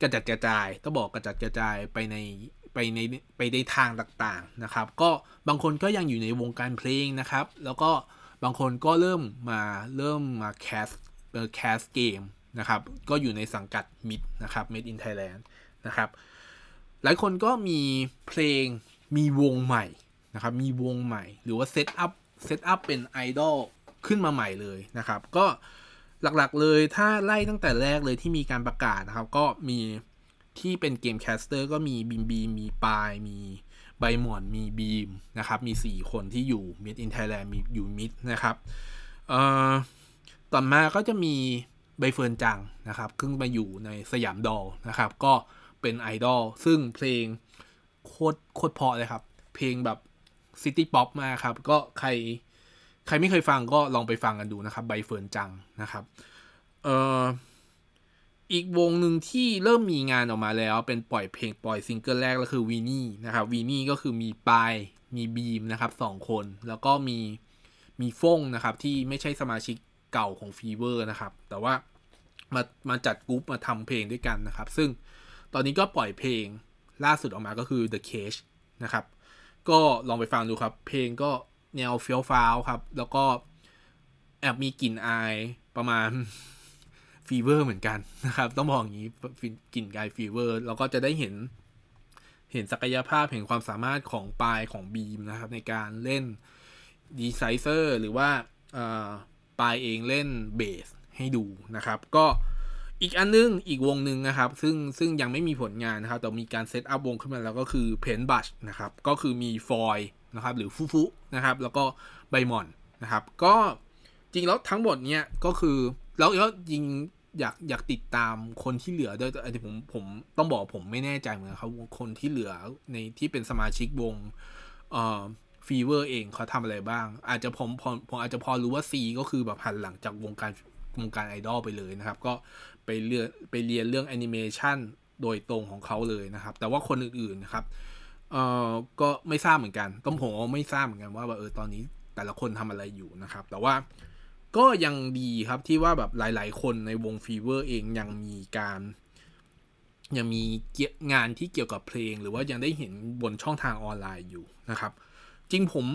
Speaker 1: กระจัดกระจายต้องบอกกระจัดกระจายไปในไปในไปในทางต่างๆนะครับ ก็บางคนก็ยังอยู่ในวงการเพลงนะครับ แล้วก็บางคนก็เริ่มมาเริ่มมา cast เออ cast เกมนะครับ ก็อยู่ในสังกัด MiTH นะครับ Made in Thailand นะครับ หลายคนก็มีเพลง มีวงใหม่นะครับ มีวงใหม่ หรือว่า set up set up เป็นไอดอลขึ้นมาใหม่เลยนะครับ ก็หลักๆเลยถ้าไล่ตั้งแต่แรกเลยที่มีการประกาศนะครับ ก็มีที่เป็น game caster ก็มีบีมบีมีปาย มีใบหม่อนมีบีมนะครับ มี 4 คนที่อยู่ Made in Thailand มีอยู่ MiTH นะครับเอ่อต่อมาก็จะมีใบเฟิร์นจังนะครับขึ้นมาอยู่ในสยามดอลนะครับ ก็เป็นไอดอลซึ่งเพลง โคตรโคตรเพราะเลยครับ เพลงแบบ city pop มากครับ ก็ใครใครไม่เคยฟังก็ลองไปฟังกันดูนะครับ ใบเฟิร์นจังนะครับ เอ่ออีกวงหนึ่งที่เริ่มมีงานออกมาแล้ว เป็นปล่อยเพลงปล่อยซิงเกิลแรกก็คือวีนี่นะครับวีนี่ก็คือมีปายมีบีมนะครับสองคน แล้วก็มีมีฟงนะครับ ที่ไม่ใช่สมาชิกเก่าของฟีเวอร์นะครับ แต่ว่ามามาจัดกรุ๊ปมาทำเพลงด้วยกันนะครับ ซึ่งตอนนี้ก็ปล่อยเพลง ล่าสุดออกมาก็คือ The Cage นะครับ ก็ลองไปฟังดูครับ เพลงก็แนวเฟี้ยวฟ้าวครับ แล้วก็แอบมีกลิ่นอายประมาณฟีเวอร์เหมือนกันนะครับ ต้องบอกอย่างนี้กลิ่นอายฟีเวอร์เราก็จะได้เห็น เห็นศักยภาพเห็นความสามารถของปายของบีมนะครับ ในการเล่นดีไซเซอร์หรือว่าปลายเองเล่นเบสให้ดูนะครับ ก็ อีกอันนึง อีกวงหนึ่งนะครับ ซึ่งซึ่งยังไม่มีผลงานนะครับ แต่มีการ set up วงขึ้นมาแล้วก็คือเพนบัชนะครับ ก็คือมีฟอยนะครับ หรือฟุฟุนะครับ แล้วก็ใบมอนนะครับ ก็จริงแล้วทั้งหมดเนี้ยก็คือ แล้วแล้วจริงอยากอยากติดตามคนที่เหลือด้วยแต่ผมผมต้องบอกผมไม่แน่ใจเหมือนครับคนที่เหลือในที่เป็นสมาชิกวงเอ่อฟีเวอร์เองเขาทำอะไรบ้าง อาจจะผมผมผมอาจจะพอรู้ว่า C ก็คือแบบหันหลังจากวงการวงการไอดอลไปเลยนะครับ ก็ ไปเรียนไปเรียนเรื่องแอนิเมชันโดยตรงของเขาเลยนะครับ แต่ว่าคนอื่นๆนะครับเอ่อก็ไม่ทราบเหมือนกัน ต้องผมไม่ทราบเหมือนกันว่าเออตอนนี้แต่ละคนทำอะไรอยู่นะครับ แต่ว่าก็ยังดีครับที่ว่าแบบหลาย ๆ คนในวงฟีเวอร์เองยังมีการ ยังมีงานที่เกี่ยวกับเพลง หรือว่ายังได้เห็นบนช่องทางออนไลน์อยู่นะครับ จริงผม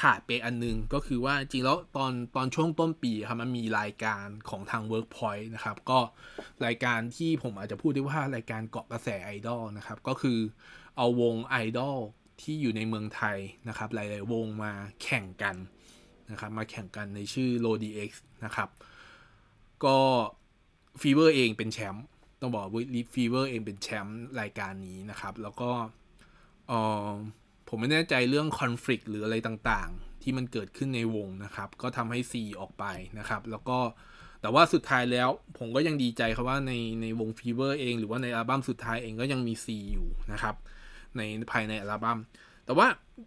Speaker 1: ขาดไปอันนึงก็คือว่าจริงแล้วตอนตอนช่วงต้นปีครับมันมีรายการของทาง Workpoint นะครับก็รายการที่ผมอาจจะพูดได้ว่ารายการเกาะกระแสไอดอลนะครับก็คือเอาวงไอดอลที่อยู่ในเมืองไทยนะครับหลาย ๆ วงมาแข่งกันนะครับมาแข่งกันในชื่อ l o d x นะครับก็ฟีเวอร์เองเป็นแชมป์ต้องบอกว่าฟีเวอร์เองเป็นแชมป์รายการนี้นะครับแล้วก็เออ ผมไม่แน่ใจเรื่องคอน FLICT หรืออะไรต่างๆ ที่มันเกิดขึ้นในวงนะครับ ก็ทำให้ C ออกไปนะครับ แล้วก็แต่ว่าสุดท้ายแล้วผมก็ยังดีใจครับว่าในในวงฟีเวอร์เองหรือว่าในอัลบั้มสุดท้ายเองก็ยังมี C อยู่นะครับ ในภายในอัลบั้มแต่ว่า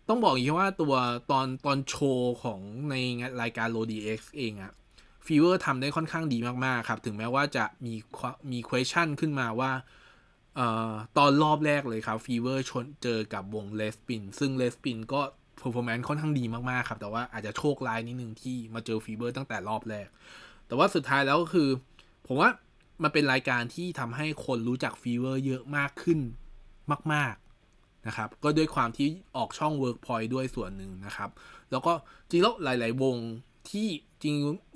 Speaker 1: ต้องบอกอย่างนี้ว่าตัวตอนตอนโชว์ของในรายการ LODI X เองอะฟีเวอร์ทำได้ค่อนข้างดีมาก ๆ ครับ ถึงแม้ว่าจะมีมี question ขึ้นมาว่า ออตอนรอบแรกเลยครับฟีเวอร์ชนเจอกับวงเลสปิน ซึ่งเลสปินก็ performance ค่อนข้างดีมาก ๆ ครับ แต่ว่าอาจจะโชคร้ายนิดนึงที่มาเจอฟีเวอร์ตั้งแต่รอบแรก แต่ว่าสุดท้ายแล้วก็คือ ผมว่ามันเป็นรายการที่ทำให้คนรู้จักฟีเวอร์เยอะมากขึ้นมาก ๆ นะครับ ก็ด้วยความที่ออกช่อง Workpoint ด้วยส่วนหนึ่งนะครับ แล้วก็จริงแล้วหลาย ๆ วงที่จริง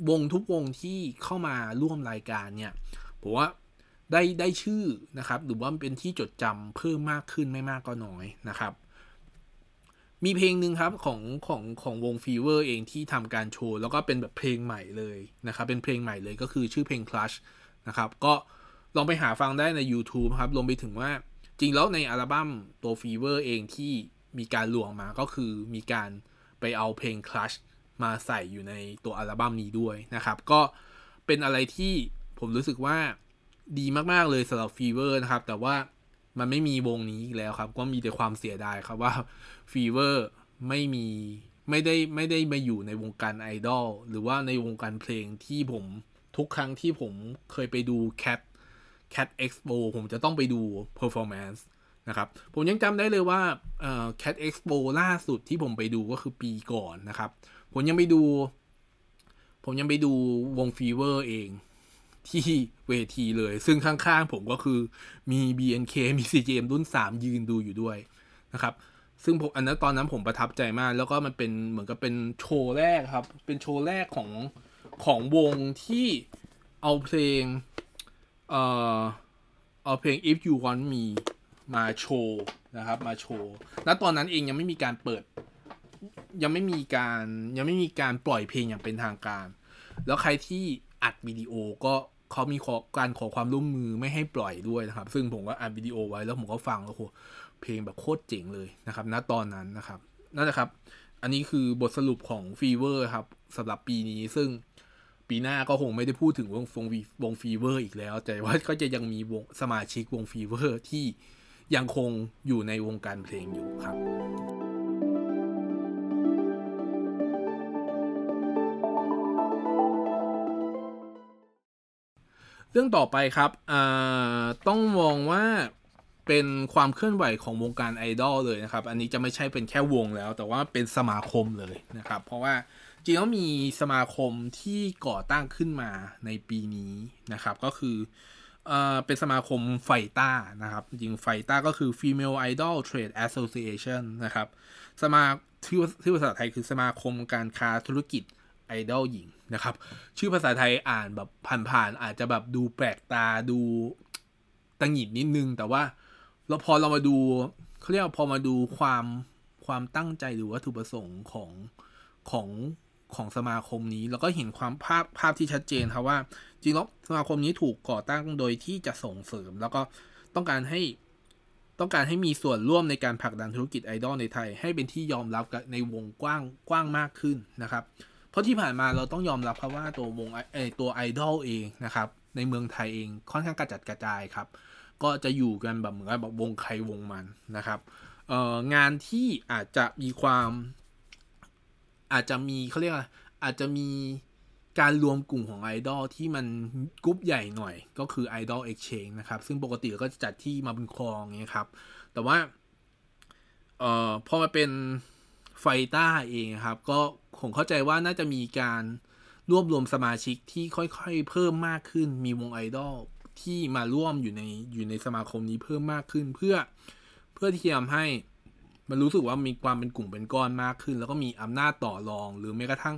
Speaker 1: วงทุกวงที่เข้ามาร่วมรายการเนี่ยผมว่า ได้ได้ชื่อนะครับ หรือว่าเป็นที่จดจำเพิ่มมากขึ้นไม่มากก็น้อยนะครับ มีเพลงหนึ่งครับของของของวงฟีเวอร์เองที่ทำการโชว์ แล้วก็เป็นแบบเพลงใหม่เลยนะครับ เป็นเพลงใหม่เลยก็คือชื่อเพลง Clutch นะครับ ก็ลองไปหาฟังได้ใน YouTube ครับรวมไปถึงว่าจริงแล้วในอัลบั้มตัวฟีเวอร์เองที่มีการรวมมาก็คือมีการไปเอาเพลง Clutch มาใส่อยู่ในตัวอัลบั้มนี้ด้วยนะครับ ก็เป็นอะไรที่ผมรู้สึกว่า ดีมากๆเลยสำหรับฟีเวอร์นะครับ แต่ว่ามันไม่มีวงนี้อีกแล้วครับ ก็มีแต่ความเสียดายครับว่าฟีเวอร์ไม่มีไม่ได้ไม่ได้มาอยู่ในวงการไอดอลหรือว่าในวงการเพลงที่ผมทุกครั้งที่ผมเคยไปดู Cat Cat Expo ผมจะต้องไปดู performance นะครับ ผมยังจำได้เลยว่าเอ่อ Cat Expo ล่าสุดที่ผมไปดูก็คือปีก่อนนะครับ ผมยังไปดู ผมยังไปดูวงฟีเวอร์เอง ที่เวทีเลย ซึ่งข้างๆผมก็คือมี BNK มี CGM รุ่น 3 ยืนดูอยู่ด้วยนะครับ ซึ่งผมอันนั้นตอนนั้นผมประทับใจมาก แล้วก็มันเป็นเหมือนกับเป็นโชว์แรกครับ เป็นโชว์แรกของของวงที่เอาเพลง เอ่อ เอาเพลง if you want me มาโชว์นะครับ มาโชว์ณตอนนั้นเองยังไม่มีการเปิด ยังไม่มีการยังไม่มีการปล่อยเพลงอย่างเป็นทางการ แล้วใครที่ อัดวิดีโอก็เขามีขอการขอความร่วมมือไม่ให้ปล่อยด้วยนะครับ ซึ่งผมก็อัดวิดีโอไว้แล้วผมก็ฟังแล้วโหเพลงแบบโคตรเจ๋งเลยนะครับณตอนนั้นนะครับนั่นแหละครับ อันนี้คือบทสรุปของฟีเวอร์ครับสำหรับปีนี้ซึ่งปีหน้าก็คงไม่ได้พูดถึงวงวงวงฟีเวอร์อีกแล้ว แต่ว่าก็จะยังมีวงสมาชิกวงฟีเวอร์ที่ยังคงอยู่ในวงการเพลงอยู่ครับ เรื่องต่อไปครับต้องบอกว่าเป็นความเคลื่อนไหวของวงการไอดอลเลยนะครับ อันนี้จะไม่ใช่เป็นแค่วงแล้ว แต่ว่าเป็นสมาคมเลยนะครับ เพราะว่าจริงแล้วมีสมาคมที่ก่อตั้งขึ้นมาในปีนี้นะครับ ก็คือเออเป็นสมาคมไฟต้านะครับ จริงไฟต้าก็คือ Female Idol Trade Association นะครับ สมาที่ที่ภาษาไทยคือสมาคมการค้าธุรกิจไอดอลหญิง นะครับ ชื่อภาษาไทยอ่านแบบผ่านๆอาจจะแบบดูแปลกตาดูตังหิดนิดนึง แต่ว่าเราพอเรามาดูเขาเรียกพอมาดูความความตั้งใจหรือวัตถุประสงค์ของของของสมาคมนี้ แล้วก็เห็นความภาพภาพที่ชัดเจนครับว่า จริงแล้วสมาคมนี้ถูกก่อตั้งโดยที่จะส่งเสริม แล้วก็ต้องการให้ต้องการให้มีส่วนร่วมในการผลักดันธุรกิจไอดอลในไทย ให้เป็นที่ยอมรับในวงกว้างกว้างมากขึ้นนะครับ เพราะที่ผ่านมาเราต้องยอมรับครับว่าตัววงไอตัวไอดอลเองนะครับ ในเมืองไทยเองค่อนข้างกระจัดกระจายครับ ก็จะอยู่กันแบบเหมือนแบบวงใครวงมันนะครับเอ่องานที่อาจจะมีความ อาจจะมีเขาเรียกว่าอาจจะมีการรวมกลุ่มของไอดอลที่มันกรุ๊ปใหญ่หน่อย ก็คือ Idol Exchange นะครับ ซึ่งปกติก็จะจัดที่มาบุญคลองเงี้ยครับ แต่ว่าเอ่อพอมาเป็น ไฟต้าเองครับ ก็ผมเข้าใจว่าน่าจะมีการรวบรวมสมาชิกที่ค่อยๆ เพิ่มมากขึ้น มีวงไอดอลที่มาร่วมอยู่ในอยู่ในสมาคมนี้เพิ่มมากขึ้นเพื่อเพื่อที่จะทำให้มันรู้สึกว่ามีความเป็นกลุ่มเป็นก้อนมากขึ้น แล้วก็มีอำนาจต่อรอง หรือแม้กระทั่ง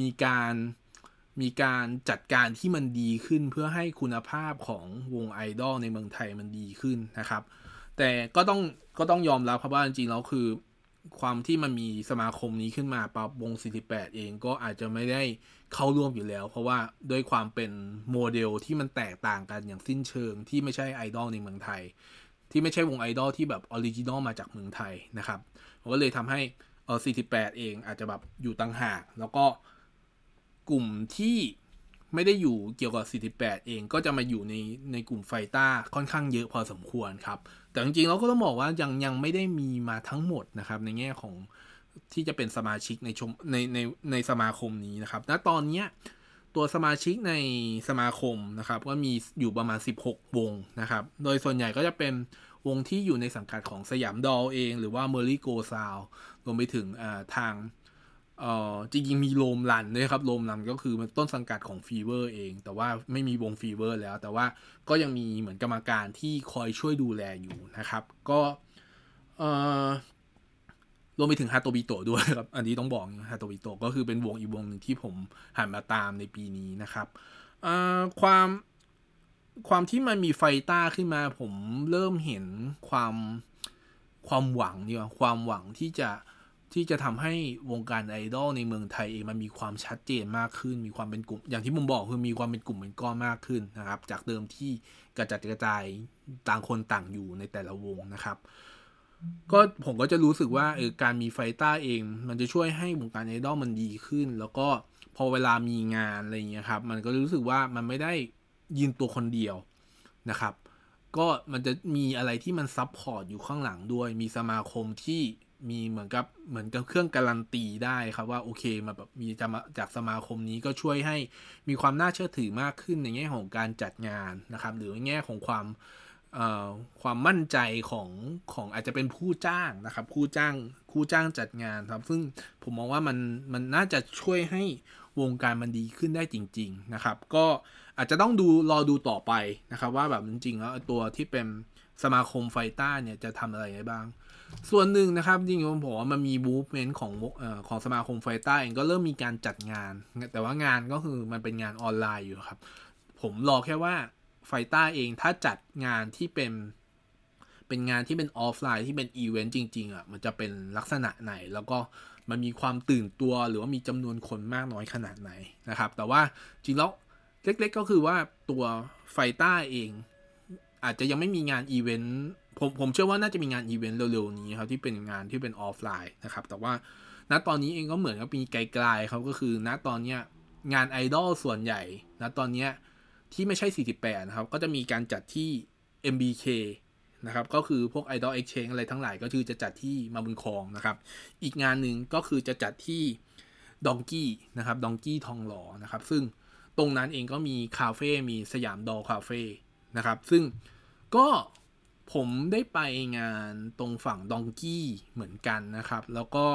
Speaker 1: มีการมีการจัดการที่มันดีขึ้นเพื่อให้คุณภาพของวงไอดอลในเมืองไทยมันดีขึ้นนะครับ แต่ก็ต้องก็ต้องยอมรับครับว่าจริงๆแล้วคือ ความที่มันมีสมาคมนี้ขึ้นมาปั๊บวง 48 เองก็อาจจะไม่ได้เข้าร่วมอยู่แล้ว เพราะว่าด้วยความเป็นโมเดลที่มันแตกต่างกันอย่างสิ้นเชิง ที่ไม่ใช่ไอดอลในเมืองไทย ที่ไม่ใช่วงไอดอลที่แบบ original มาจากเมืองไทยนะครับก็เลยทำให้เออ48 เองอาจจะแบบอยู่ต่างหาก แล้วก็กลุ่มที่ไม่ได้อยู่เกี่ยวกับ 48 เองก็จะมาอยู่ในในกลุ่มไฟต้าค่อนข้างเยอะพอสมควรครับ แต่จริงๆเราก็ต้องบอกว่ายังยังไม่ได้มีมาทั้งหมดนะครับ ในแง่ของที่จะเป็นสมาชิกในชมในในในสมาคมนี้นะครับณตอนนี้ตัวสมาชิกในสมาคมนะครับก็มีอยู่ประมาณ 16 วงนะครับ โดยส่วนใหญ่ก็จะเป็นวงที่อยู่ในสังกัดของสยามดอลเอง หรือว่าเมอร์รี่โกซาวด์รวมไปถึงทาง เอ่อจริงๆมีโลมรันด้วยครับโลมรันก็คือมันต้นสังกัดของฟีเวอร์เอง แต่ว่าไม่มีวงฟีเวอร์แล้ว แต่ว่าก็ยังมีเหมือนกรรมการที่คอยช่วยดูแลอยู่นะครับ ก็เอ่อรวมไปถึงฮาโตบิโตด้วยครับ อันนี้ต้องบอกฮาโตบิโตก็คือเป็นวงอีกวงหนึ่งที่ผมหันมาตามในปีนี้นะครับความความที่มันมีไฟต้าขึ้นมาผมเริ่มเห็นความความหวังเนี่ยความหวังที่จะ ที่จะทำให้วงการไอดอลในเมืองไทยเองมันมีความชัดเจนมากขึ้น มีความเป็นกลุ่ม อย่างที่ผมบอกคือมีความเป็นกลุ่มเป็นก้อนมากขึ้นนะครับ จากเดิมที่กระจัดกระจายต่างคนต่างอยู่ในแต่ละวงนะครับ ก็ผมก็จะรู้สึกว่าเออการมีไฟต้าเอง มันจะช่วยให้วงการไอดอลมันดีขึ้น แล้วก็พอเวลามีงานอะไรเงี้ยครับ มันก็รู้สึกว่ามันไม่ได้ยืนตัวคนเดียวนะครับ ก็มันจะมีอะไรที่มัน support อยู่ข้างหลังด้วย มีสมาคมที่ มีเหมือนกับเหมือนกับเครื่องการันตีได้ครับว่าโอเคมาแบบมีจะมาจากสมาคมนี้ก็ช่วยให้มีความน่าเชื่อถือมากขึ้นในแง่ของการจัดงานนะครับ หรือในแง่ของความความมั่นใจของของอาจจะเป็นผู้จ้างนะครับผู้จ้างผู้จ้างจัดงานครับ ซึ่งผมมองว่ามันมันน่าจะช่วยให้วงการมันดีขึ้นได้จริง ๆนะครับ ก็อาจจะต้องดูรอดูต่อไปนะครับ ว่าแบบจริงๆแล้วตัวที่เป็นสมาคมไฟต้าเนี่ยจะทำอะไรได้บ้าง ส่วนหนึ่งนะครับจริงๆผมบอกว่ามันมี movement ของอของสมาคมไฟต้าเองก็เริ่มมีการจัดงาน แต่ว่างานก็คือมันเป็นงานออนไลน์อยู่ครับ ผมรอแค่ว่าไฟต้าเองถ้าจัดงานที่เป็นเป็นงานที่เป็นออฟไลน์ที่เป็นอีเวนต์จริง ๆอะมันจะเป็นลักษณะไหน แล้วก็มันมีความตื่นตัวหรือว่ามีจำนวนคนมากน้อยขนาดไหนนะครับ แต่ว่าจริงแล้วเล็กๆก็คือว่าตัวไฟต้าเอง อาจจะยังไม่มีงานอีเวนต์ ผมผมเชื่อว่าน่าจะมีงานอีเวนต์เร็วๆนี้ครับที่เป็นงานที่เป็นออฟไลน์นะครับ แต่ว่าณตอนนี้เองก็เหมือนกับมีกลายๆครับก็คือณตอนเนี้ยงานไอดอลส่วนใหญ่ณตอนเนี้ยที่ไม่ใช่ 48 นะครับ ก็จะมีการจัดที่ MBK นะครับ ก็คือพวก Idol Exchange อะไรทั้งหลายก็คือจะจัดที่มาบุญครองนะครับ อีกงานหนึ่งก็คือจะจัดที่ดองกี้นะครับดองกี้ทองหล่อนะครับ ซึ่งตรงนั้นเองก็มีคาเฟ่ มีสยามดอคาเฟ่นะครับ ซึ่งก็ ผมได้ไปงานตรงฝั่งดองกี้เหมือนกันนะครับ แล้วก็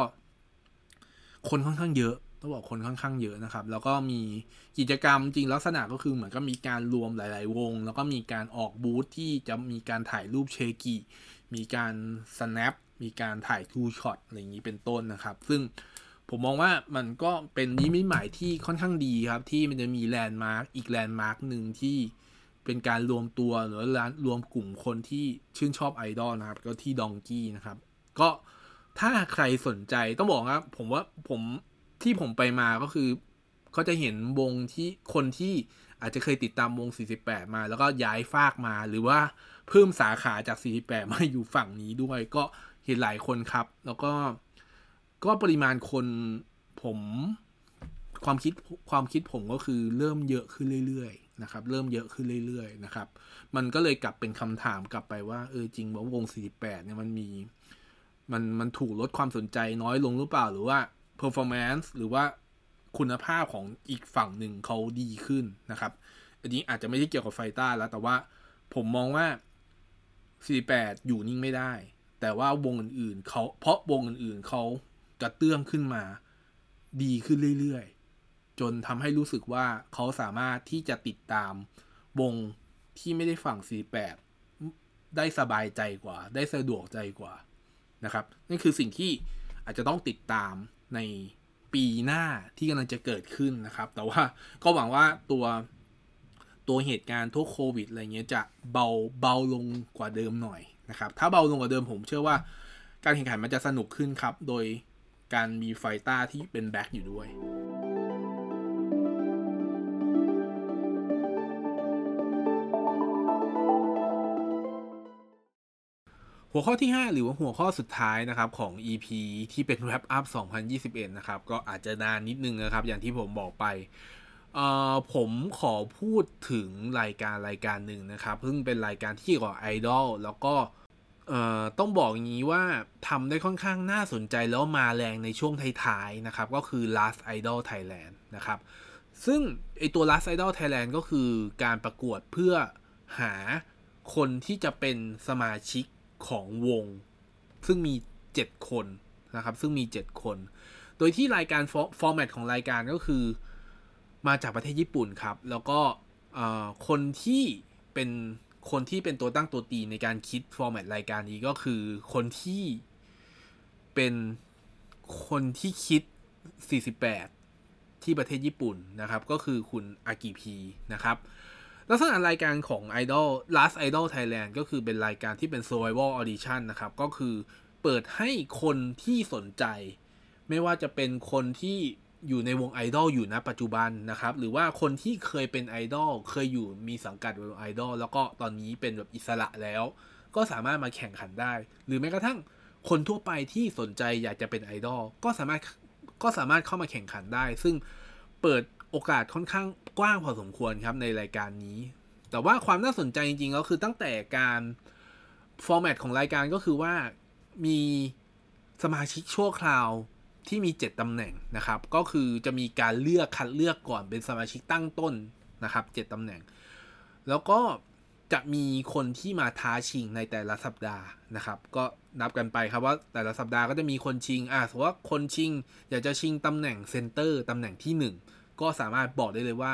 Speaker 1: คนค่อนข้างเยอะต้องบอกคนค่อนข้างเยอะนะครับ แล้วก็มีกิจกรรมจริงลักษณะก็คือเหมือนก็มีการรวมหลาย ๆ วง แล้วก็มีการออกบูธที่จะมีการถ่ายรูปเชก็มีการ snap มีการถ่าย two shot อะไรอย่างนี้เป็นต้นนะครับ ซึ่งผมมองว่ามันก็เป็นนิมิตหมายที่ค่อนข้างดีครับ ที่มันจะมีแลนด์มาร์กอีกแลนด์มาร์กหนึ่งที่ เป็นการรวมตัวหรือรวมกลุ่มคนที่ชื่นชอบไอดอลนะครับ ก็ที่ดองกี้นะครับ ก็ถ้าใครสนใจต้องบอกครับผมว่าผมที่ผมไปมาก็คือเขาจะเห็นวงที่คนที่อาจจะเคยติดตามวง 48 มา แล้วก็ย้ายฟากมาหรือว่าเพิ่มสาขาจาก 48 มาอยู่ฝั่งนี้ด้วย ก็เห็นหลายคนครับ แล้วก็ก็ปริมาณคนผมความคิดความคิดผมก็คือเริ่มเยอะขึ้นเรื่อย นะครับเริ่มเยอะขึ้นเรื่อยๆนะครับ มันก็เลยกลับเป็นคำถามกลับไปว่าเออจริงว่าวง 48 เนี่ยมันมีมันมันถูกลดความสนใจน้อยลงหรือเปล่าหรือว่า performance หรือว่าคุณภาพของอีกฝั่งหนึ่งเขาดีขึ้นนะครับอันนี้อาจจะไม่ได้เกี่ยวกับไฟต้าแล้ว แต่ว่าผมมองว่า 48 อยู่นิ่งไม่ได้ แต่ว่าวงอื่นๆเขาเพราะวงอื่นๆเขากระเตื้องขึ้นมา ดีขึ้นเรื่อยๆ จนทำให้รู้สึกว่าเขาสามารถที่จะติดตามวงที่ไม่ได้ฝั่ง 48 ได้สบายใจกว่า ได้สะดวกใจกว่านะครับนั่นคือสิ่งที่อาจจะต้องติดตามในปีหน้าที่กำลังจะเกิดขึ้นนะครับ แต่ว่าก็หวังว่าตัวตัวเหตุการณ์ทุกโควิดอะไรเงี้ยจะเบาเบาลงกว่าเดิมหน่อยนะครับ ถ้าเบาลงกว่าเดิมผมเชื่อว่าการแข่งขันมันจะสนุกขึ้นครับ โดยการมีไฟต้าที่เป็นแบ็กอยู่ด้วย หัวข้อที่ 5 หรือว่าหัวข้อสุดท้ายนะครับของ EP ที่เป็น Wrap Up 2021 นะครับ ก็อาจจะนานนิดนึงนะครับ อย่างที่ผมบอกไปเอ่อผมขอพูดถึงรายการรายการหนึ่งนะครับซึ่งเป็นรายการที่เกี่ยวกับไอดอลแล้วก็ต้องบอกอย่างนี้ว่าทำได้ค่อนข้างน่าสนใจแล้วมาแรงในช่วงท้ายๆนะครับ ก็คือ Last Idol Thailand นะครับ ซึ่งไอตัว Last Idol Thailand ก็คือการประกวดเพื่อหาคนที่จะเป็นสมาชิก ของวง ซึ่งมี 7 คนนะครับ ซึ่งมี 7 คนโโดยที่รายการฟอร์แมตของรายการก็คือ มาจากประเทศญี่ปุ่นครับ แล้วก็คนที่เป็นคนที่เป็นตัวตั้งตัวตีในการคิดฟอร์แมตรายการนี้ก็คือคนที่เป็นคนที่คิด 48 ที่ประเทศญี่ปุ่นนะครับ ก็คือคุณอากิพีนะครับ ลักษณะรายการของ Idol Last Idol Thailand ก็คือเป็นรายการที่เป็น Survival Audition นะครับ ก็คือเปิดให้คนที่สนใจ ไม่ว่าจะเป็นคนที่อยู่ในวงไอดอลอยู่ณปัจจุบันนะครับ หรือว่าคนที่เคยเป็นไอดอลเคยอยู่มีสังกัดวงไอดอลแล้วก็ตอนนี้เป็นแบบอิสระแล้ว ก็สามารถมาแข่งขันได้ หรือแม้กระทั่งคนทั่วไปที่สนใจอยากจะเป็นไอดอลก็สามารถก็สามารถเข้ามาแข่งขันได้ ซึ่งเปิดโอกาสค่อนข้าง กว้างพอสมควรครับในรายการนี้ แต่ว่าความน่าสนใจจริงๆก็คือตั้งแต่การฟอร์แมตของรายการก็คือว่ามีสมาชิกชั่วคราวที่มี 7 ตำแหน่งนะครับ ก็คือจะมีการเลือกคัดเลือกก่อนเป็นสมาชิกตั้งต้นนะครับ 7 ตำแหน่ง แล้วก็จะมีคนที่มาท้าชิงในแต่ละสัปดาห์นะครับ ก็นับกันไปครับว่าแต่ละสัปดาห์ก็จะมีคนชิง อ่าสมมติว่าคนชิง อยากจะชิงตำแหน่งเซนเตอร์ตำแหน่งที่ 1 ก็สามารถบอกได้เลยว่า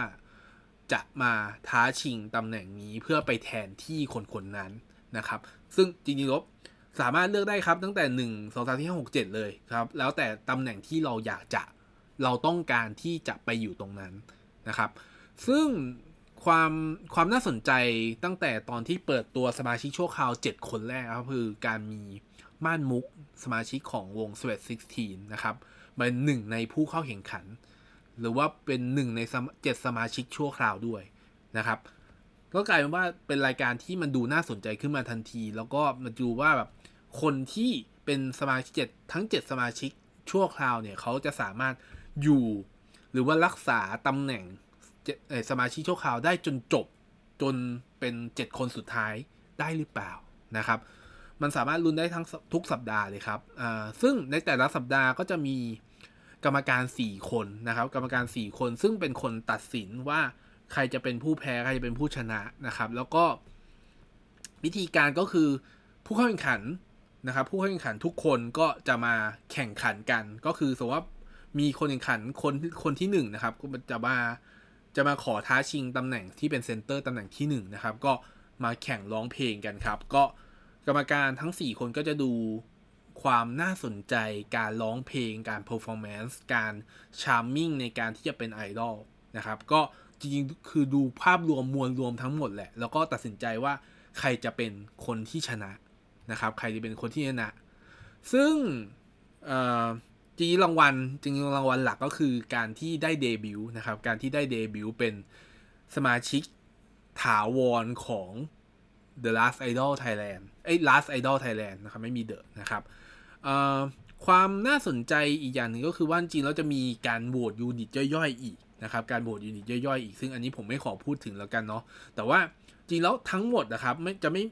Speaker 1: จะมาท้าชิงตำแหน่งนี้เพื่อไปแทนที่คนคนนั้นนะครับ ซึ่งจริงๆล้วสามารถเลือกได้ครับตั้งแต่หนึ่งสองสามที่ห้าหกเจ็ดเลยครับ แล้วแต่ตำแหน่งที่เราอยากจะเราต้องการที่จะไปอยู่ตรงนั้นนะครับ ซึ่งความความน่าสนใจตั้งแต่ตอนที่เปิดตัวสมาชิกชั่วคราว 7 คนแรกครับคือการมีม่านมุกสมาชิกของวง Sweat 16 นะครับเป็นหนึ่งในผู้เข้าแข่งขัน หรือว่าเป็นหนึ่งในเจ็ดสมาชิกชั่วคราวด้วยนะครับก็กลายเป็นว่าเป็นรายการที่มันดูน่าสนใจขึ้นมาทันที แล้วก็มาดูว่าแบบคนที่เป็นสมาชิกเจ็ดทั้ง 7 สมาชิกชั่วคราวเนี่ยเขาจะสามารถอยู่ หรือว่ารักษาตำแหน่งสมาชิกชั่วคราวได้จนจบจนเป็น 7 คนสุดท้ายได้หรือเปล่านะครับ มันสามารถลุ้นได้ทั้งทุกสัปดาห์เลยครับซึ่งในแต่ละสัปดาห์ก็จะมี กรรมการ 4 คนนะครับ กรรมการ 4 คนซึ่งเป็นคนตัดสินว่าใครจะเป็นผู้แพ้ใครจะเป็นผู้ชนะนะครับ แล้วก็วิธีการก็คือผู้เข้าแข่งขันนะครับ ผู้เข้าแข่งขันทุกคนก็จะมาแข่งขันกัน ก็คือสมมติว่ามีคนแข่งขันคนคนที่1 นะครับก็จะมาจะมาขอท้าชิงตำแหน่งที่เป็น center ตำแหน่งที่1 นะครับ ก็มาแข่งร้องเพลงกันครับ ก็กรรมการทั้ง 4 คนก็จะดู ความน่าสนใจการร้องเพลงการ performance การ charming ในการที่จะเป็นไอดอลนะครับก็จริงๆ คือดูภาพรวมมวลรวมทั้งหมดแหละ แล้วก็ตัดสินใจว่าใครจะเป็นคนที่ชนะนะครับ ใครจะเป็นคนที่ชนะ ซึ่งจริงรางวัลจริงรางวัลหลักก็คือการที่ได้เดบิวต์นะครับ การที่ได้เดบิวต์เป็นสมาชิกถาวรของ The Last Idol Thailand ไอ้ Last Idol Thailand นะครับ ไม่มี the นะครับ ความน่าสนใจอีกอย่างหนึ่งก็คือว่าจริงแล้วจะมีการโหวต unit ย่อยๆอีกนะครับการโหวต unit ย่อยๆอีกซึ่งอันนี้ผมไม่ขอพูดถึงแล้วกันเนาะแต่ว่าจริงแล้วทั้งหมดนะครับไม่จะไม่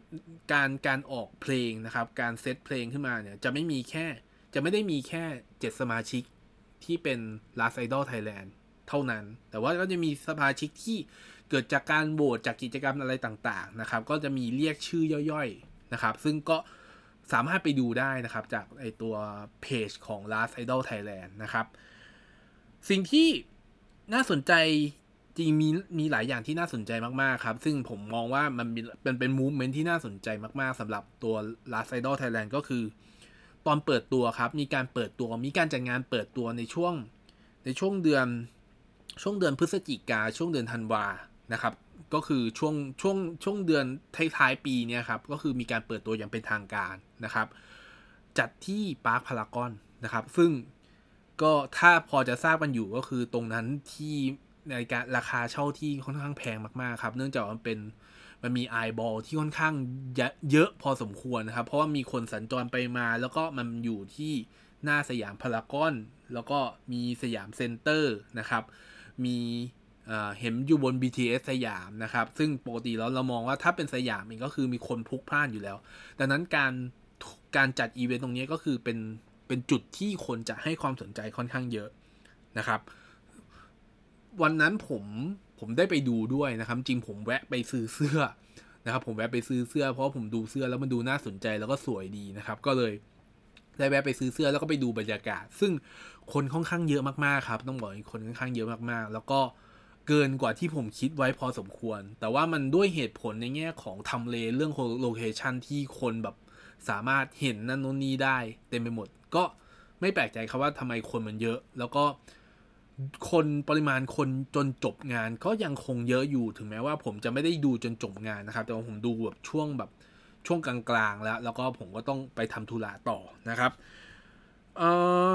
Speaker 1: การการออกเพลงนะครับการเซตเพลงขึ้นมาเนี่ยจะไม่มีแค่จะไม่ได้มีแค่ 7 สมาชิกที่เป็น Last Idol Thailand เท่านั้น แต่ว่าก็จะมีสมาชิกที่เกิดจากการโหวตจากกิจกรรมอะไรต่างๆนะครับ ก็จะมีเรียกชื่อย่อยๆนะครับ ซึ่งก็ สามารถไปดูได้นะครับ จากไอตัวเพจของ Last Idol Thailand นะครับ สิ่งที่น่าสนใจจริงมีมีหลายอย่างที่น่าสนใจมาก ๆ ครับ ซึ่งผมมองว่ามันเป็นเป็นมูฟเมนที่น่าสนใจมาก ๆสำหรับตัว Last Idol Thailand ก็คือ ตอนเปิดตัวครับ มีการเปิดตัวมีการจัดงานเปิดตัวในช่วงในช่วงเดือนช่วงเดือนพฤศจิกาช่วงเดือนธันวานะครับ ก็คือช่วงช่วงช่วงเดือนท้ายๆปีเนี่ยครับก็คือมีการเปิดตัวอย่างเป็นทางการนะครับ จัดที่ Parc Paragon นะครับ ซึ่งก็ถ้าพอจะทราบกันอยู่ก็คือตรงนั้นที่ในการราคาเช่าที่ค่อนข้างแพงมากๆครับ เนื่องจากมันเป็นมันมี eyeball ที่ค่อนข้างเยอะพอสมควรนะครับ เพราะว่ามีคนสัญจรไปมา แล้วก็มันอยู่ที่หน้าสยามพารากอน แล้วก็มีสยามเซ็นเตอร์นะครับ มี เห็นอยู่บน BTS สยามนะครับ ซึ่งปกติแล้วเรามองว่าถ้าเป็นสยามเองก็คือมีคนพลุกพล่านอยู่แล้ว ดังนั้นการการจัดอีเวนต์ตรงนี้ก็คือเป็นเป็นจุดที่คนจะให้ความสนใจค่อนข้างเยอะนะครับ วันนั้นผมผมได้ไปดูด้วยนะครับ จริงผมแวะไปซื้อเสื้อนะครับ ผมแวะไปซื้อเสื้อเพราะผมดูเสื้อแล้วมันดูน่าสนใจแล้วก็สวยดีนะครับ ก็เลยได้แวะไปซื้อเสื้อแล้วก็ไปดูบรรยากาศ ซึ่งคนค่อนข้างเยอะมากๆครับ ต้องบอกคนค่อนข้างเยอะมากๆ แล้วก็เเกินกว่าที่ผมคิดไว้พอสมควร แต่ว่ามันด้วยเหตุผลในแง่ของทำเลเรื่องโลเคชันที่คนแบบสามารถเห็นนั่นโน่นนี่ได้เต็มไปหมด ก็ไม่แปลกใจครับว่าทำไมคนมันเยอะ แล้วก็คนปริมาณคนจนจบงานก็ยังคงเยอะอยู่ถึงแม้ว่าผมจะไม่ได้ดูจนจบงานนะครับ แต่ว่าผมดูแบบช่วงแบบช่วงกลางๆแล้ว แล้วก็ผมก็ต้องไปทำธุระต่อนะครับเอ่อ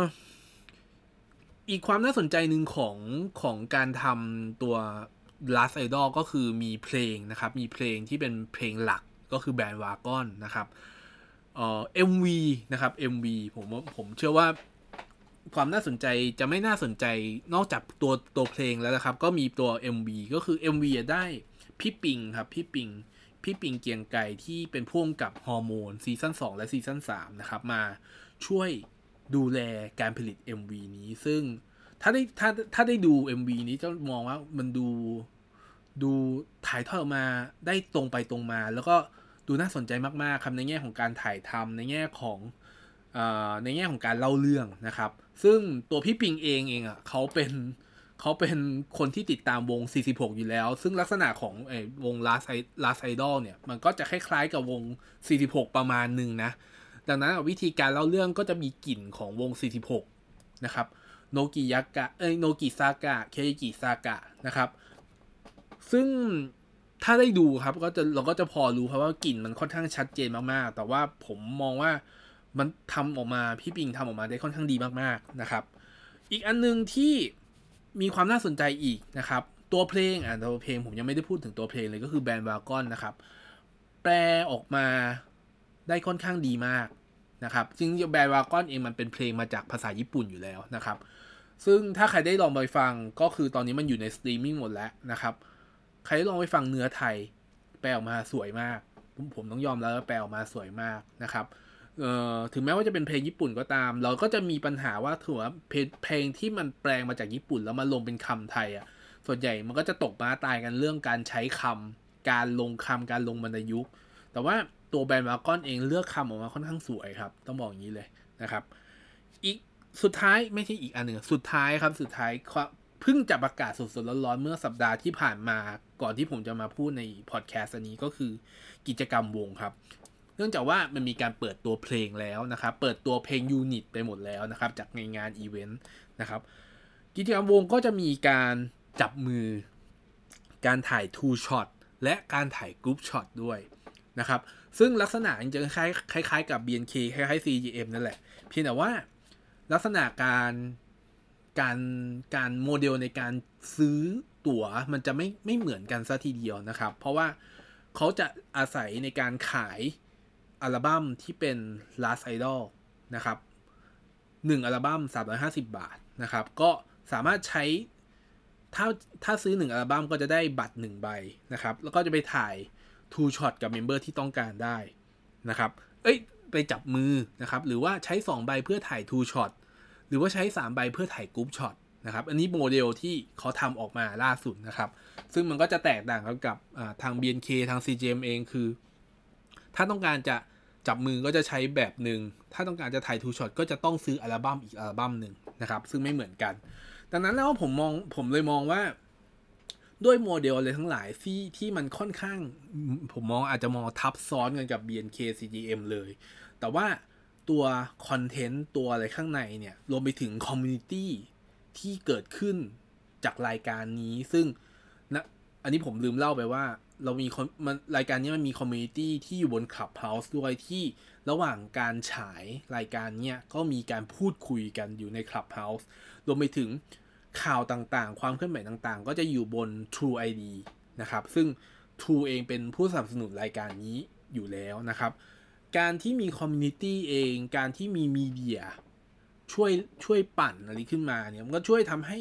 Speaker 1: อีกความน่าสนใจหนึ่งของของการทำตัว Last Idol ก็คือมีเพลงนะครับ มีเพลงที่เป็นเพลงหลักก็คือแบรนด์วากอนนะครับเอ่อ MV นะครับ MV ผมผมเชื่อว่าความน่าสนใจจะไม่น่าสนใจนอกจากตัวตัวเพลงแล้วนะครับ ก็มีตัว MV ก็คือ MV ได้พี่ปิงครับพี่ปิงพี่ปิงเกียงไก่ที่เป็นพ่วงกับฮอร์โมนซีซั่น2และซีซั่น3นะครับ มาช่วย ดูแลการผลิต MV นี้ ซึ่งถ้าได้ถ้าถ้าได้ดู MV นี้จะมองว่ามันดูดูถ่ายทอดออกมาได้ตรงไปตรงมา แล้วก็ดูน่าสนใจมากๆครับในแง่ของการถ่ายทำในแง่ของอในแง่ของการเล่าเรื่องนะครับ ซึ่งตัวพี่ปิงเองเองอะเขาเป็นเขาเป็นคนที่ติดตามวง 46 อยู่แล้ว ซึ่งลักษณะของอวง Last Last Idol เนี่ย มันก็จะคล้ายๆกับวง 46 ประมาณหนึ่งนะ ดังนั้นวิธีการเล่าเรื่องก็จะมีกลิ่นของวง 46 นะครับ โนกิยากะ เอ้ย โนกิซากะ เคอิกิซากะ นะครับ ซึ่งถ้าได้ดูครับ ก็จะเราก็จะพอรู้ครับว่ากลิ่นมันค่อนข้างชัดเจนมากๆ แต่ว่าผมมองว่ามันทำออกมาพี่ปิงทำออกมาได้ค่อนข้างดีมากๆนะครับ อีกอันนึงที่มีความน่าสนใจอีกนะครับ ตัวเพลงอะตัวเพลงผมยังไม่ได้พูดถึงตัวเพลงเลยก็คือแบรนด์วากอนนะครับ แปลออกมาได้ค่อนข้างดีมาก นะครับจริง Bandwagon เองมันเป็นเพลงมาจากภาษาญี่ปุ่นอยู่แล้วนะครับ ซึ่งถ้าใครได้ลองไปฟังก็คือตอนนี้มันอยู่ในสตรีมมิ่งหมดแล้วนะครับ ใครได้ลองไปฟังเนื้อไทย แปลออกมาสวยมาก ผมต้องยอมแล้วแปลออกมาสวยมากนะครับถึงแม้ว่าจะเป็นเพลงญี่ปุ่นก็ตาม เราก็จะมีปัญหาว่าถือว่าเพลงที่มันแปลงมาจากญี่ปุ่นแล้วมาลงเป็นคำไทยอะส่วนใหญ่มันก็จะตกม้าตายกันเรื่องการใช้คำการลงคำการลงวรรณยุกต์แต่ว่า ตัว Bandwagon เองเลือกคำออกมาค่อนข้างสวยครับ ต้องบอกอย่างนี้เลยนะครับ อีกสุดท้ายไม่ใช่อีกอันหนึ่งสุดท้ายครับสุดท้ายเพิ่งจะประกาศสดๆร้อนๆเมื่อสัปดาห์ที่ผ่านมาก่อนที่ผมจะมาพูดในพอดแคสต์นี้ก็คือกิจกรรมวงครับ เนื่องจากว่ามันมีการเปิดตัวเพลงแล้วนะครับ เปิดตัวเพลง unit ไปหมดแล้วนะครับ จากในงานอีเวนต์นะครับ กิจกรรมวงก็จะมีการจับมือ การถ่าย two shot และการถ่าย group shot ด้วยนะครับ ซึ่งลักษณะจะคล้ายคล้ายๆกับ BNK คล้ายๆ CGM นั่นแหละ เพียงแต่ว่าลักษณะการการการโมเดลในการซื้อตั๋วมันจะไม่ไม่เหมือนกันซะทีเดียวนะครับ เพราะว่าเขาจะอาศัยในการขายอัลบั้มที่เป็น Last Idol นะครับ1อัลบั้ม 350 บาทนะครับ ก็สามารถใช้ถ้าถ้าซื้อ 1 อัลบั้มก็จะได้บัตร 1 ใบนะครับ แล้วก็จะไปถ่าย Two Shot กับ member ที่ต้องการได้นะครับ เอ้ยไปจับมือนะครับ หรือว่าใช้ 2 ใบเพื่อถ่าย Two Shot หรือว่าใช้ 3 ใบเพื่อถ่าย group shot นะครับ อันนี้โมเดลที่เขาทำออกมาล่าสุดนะครับ ซึ่งมันก็จะแตกต่างกันกับทาง BNK ทาง CGM เองคือ ถ้าต้องการจะจับมือก็จะใช้แบบหนึ่ง ถ้าต้องการจะถ่าย two shot ก็จะต้องซื้ออัลบั้มอีกอัลบั้มหนึ่งนะครับ ซึ่งไม่เหมือนกัน ดังนั้นแล้วผมมองผมเลยมองว่า ด้วยโมเดลอะไรทั้งหลายที่ที่มันค่อนข้าง ผมมองอาจจะมองทับซ้อนกันกับ BNK CGM เลย แต่ว่าตัว content ตัวอะไรข้างในเนี่ย รวมไปถึง community ที่เกิดขึ้นจากรายการนี้ ซึ่งนะอันนี้ผมลืมเล่าไปว่า เรามีมันรายการนี้มันมี community ที่อยู่บน Clubhouse ด้วยที่ระหว่างการฉายรายการเนี้ยก็มีการพูดคุยกันอยู่ใน Clubhouse รวมไปถึง ข่าวต่างๆ ความเคลื่อนไหวต่างๆ ก็จะอยู่บน True ID นะครับ ซึ่ง True เองเป็นผู้สนับสนุนรายการนี้อยู่แล้วนะครับ การที่มี community เอง การที่มี media ช่วยช่วยปั่นอะไรขึ้นมาเนี่ยมันก็ช่วยทำให้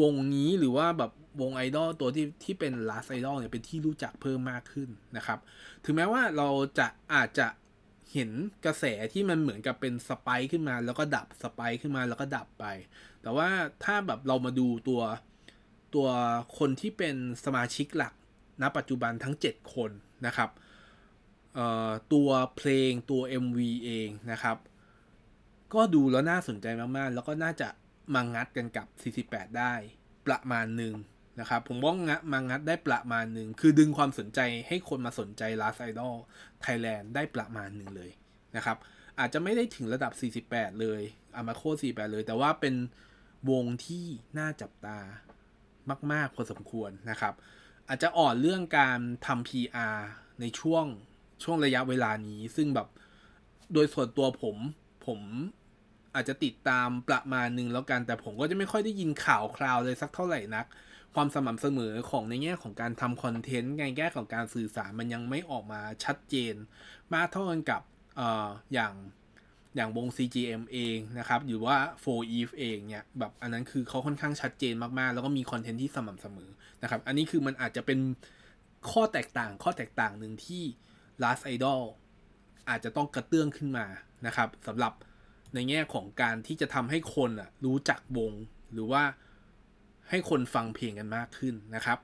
Speaker 1: วงนี้หรือว่าแบบวงไอดอลตัวที่ที่เป็นลาสไอดอลเนี่ยเป็นที่รู้จักเพิ่มมากขึ้นนะครับ ถึงแม้ว่าเราจะอาจจะเห็นกระแสที่มันเหมือนกับเป็นสไปค์ขึ้นมา แล้วก็ดับสไปค์ขึ้นมาแล้วก็ดับไป แต่ว่าถ้าแบบเรามาดูตัวตัวคนที่เป็นสมาชิกหลักณปัจจุบันทั้ง 7 คนนะครับตัวเพลงตัว MV เองนะครับ ก็ดูแล้วน่าสนใจมากๆ แล้วก็น่าจะมางัดกันกับ 48 ได้ประมาณหนึ่งนะครับ ผมว่างะมางัดได้ประมาณหนึ่ง คือดึงความสนใจให้คนมาสนใจ Last Idol Thailand ได้ประมาณหนึ่งเลยนะครับ อาจจะไม่ได้ถึงระดับ 48 เลยอามาโค48 เลย แต่ว่าเป็น วงที่น่าจับตามาก ๆ พอสมควรนะครับ อาจจะอ่อนเรื่องการทำ PR ในช่วงช่วงระยะเวลานี้ ซึ่งแบบโดยส่วนตัวผม ผมอาจจะติดตามประมาณหนึ่งแล้วกัน แต่ผมก็จะไม่ค่อยได้ยินข่าวคราวเลยสักเท่าไหร่นัก ความสม่ำเสมอของในแง่ของการทำคอนเทนต์ในแง่ของการสื่อสารมันยังไม่ออกมาชัดเจน มากเท่ากันกับออย่าง อย่างวง CGM เองนะครับหรือว่า For Eve เองเนี่ยแบบอันนั้นคือเขาค่อนข้างชัดเจนมากๆ แล้วก็มีคอนเทนต์ที่สม่ำเสมอนะครับ อันนี้คือมันอาจจะเป็นข้อแตกต่างข้อแตกต่างหนึ่งที่ Last Idol อาจจะต้องกระเตื้องขึ้นมานะครับสำหรับในแง่ของการที่จะทำให้คนรู้จักวง หรือว่าให้คนฟังเพลงกันมากขึ้นนะครับ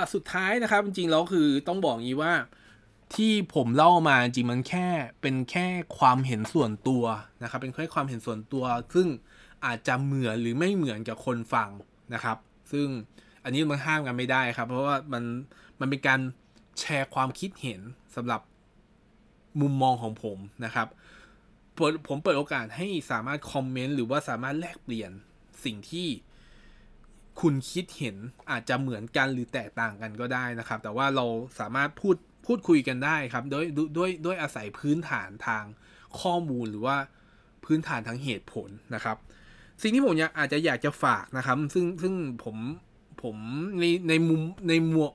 Speaker 1: ละสุดท้ายนะครับ จริงๆแล้วคือต้องบอกงี้ว่าที่ผมเล่ามาจริงมันแค่เป็นแค่ความเห็นส่วนตัวนะครับ เป็นแค่ความเห็นส่วนตัว ซึ่งอาจจะเหมือนหรือไม่เหมือนกับคนฟังนะครับ ซึ่งอันนี้มันห้ามกันไม่ได้ครับ เพราะว่ามันมันเป็นการแชร์ความคิดเห็นสำหรับมุมมองของผมนะครับผมเปิดโอกาสให้สามารถคอมเมนต์หรือว่าสามารถแลกเปลี่ยนสิ่งที่ คุณคิดเห็นอาจจะเหมือนกันหรือแตกต่างกันก็ได้นะครับ แต่ว่าเราสามารถพูดพูดคุยกันได้ครับด้วยด้วยด้วยอาศัยพื้นฐานทางข้อมูลหรือว่าพื้นฐานทางเหตุผลนะครับ สิ่งที่ผมอยากอาจจะอยากจะฝากนะครับ ซึ่งซึ่งผมผมในในมุมในหมวก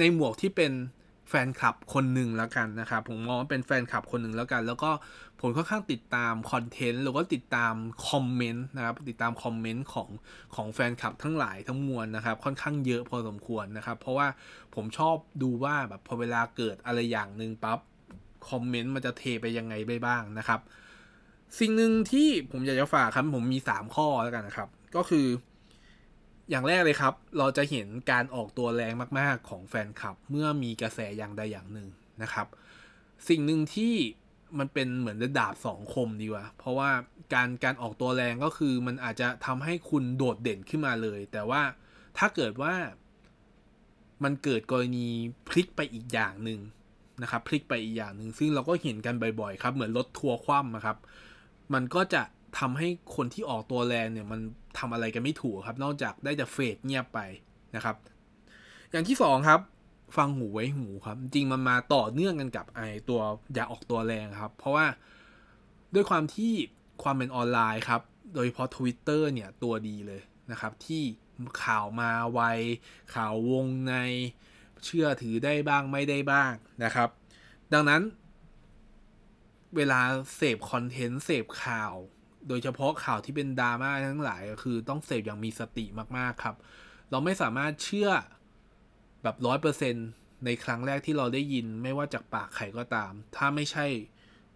Speaker 1: ในหมวกที่เป็น แฟนคลับคนหนึ่งแล้วกันนะครับ ผมมองว่าเป็นแฟนคลับคนหนึ่งแล้วกัน แล้วก็ผมค่อนข้างติดตามคอนเทนต์หรือว่าติดตามคอมเมนต์นะครับ ติดตามคอมเมนต์ของของแฟนคลับทั้งหลายทั้งมวลนะครับ ค่อนข้างเยอะพอสมควรนะครับ เพราะว่าผมชอบดูว่าแบบพอเวลาเกิดอะไรอย่างหนึ่งปั๊บคอมเมนต์มันจะเทไปยังไงไปบ้างนะครับ สิ่งหนึ่งที่ผมอยากจะฝากครับผมมี 3 ข้อแล้วกันนะครับ ก็คือ อย่างแรกเลยครับ เราจะเห็นการออกตัวแรงมากๆของแฟนคลับ เมื่อมีกระแสอย่างใดอย่างหนึ่งนะครับ สิ่งหนึ่งที่มันเป็นเหมือนดาบสองคมดีกว่า เพราะว่าการการออกตัวแรงก็คือมันอาจจะทำให้คุณโดดเด่นขึ้นมาเลย แต่ว่าถ้าเกิดว่ามันเกิดกรณีพลิกไปอีกอย่างหนึ่งนะครับ พลิกไปอีกอย่างหนึ่งซึ่งเราก็เห็นกันบ่อยๆครับ เหมือนรถทัวร์คว่ำนะครับ มันก็จะทำให้คนที่ออกตัวแรงเนี่ยมัน ทำอะไรกันไม่ถูกครับ นอกจากได้แต่เฟดเงียบไปนะครับ อย่างที่สองครับ ฟังหูไว้หูครับ จริงมันมาต่อเนื่องกันกับไอตัวอย่าออกตัวแรงครับ เพราะว่าด้วยความที่ความเป็นออนไลน์ครับ โดยเฉพาะ Twitter เนี่ยตัวดีเลยนะครับ ที่ข่าวมาไวข่าววงในเชื่อถือได้บ้างไม่ได้บ้างนะครับ ดังนั้น เวลาเสพคอนเทนต์เสพข่าว โดยเฉพาะข่าวที่เป็นดราม่าทั้งหลายก็คือต้องเสพอย่างมีสติมากๆครับ เราไม่สามารถเชื่อแบบร้อยเปอร์เซ็นต์ในครั้งแรกที่เราได้ยินไม่ว่าจากปากใครก็ตาม ถ้าไม่ใช่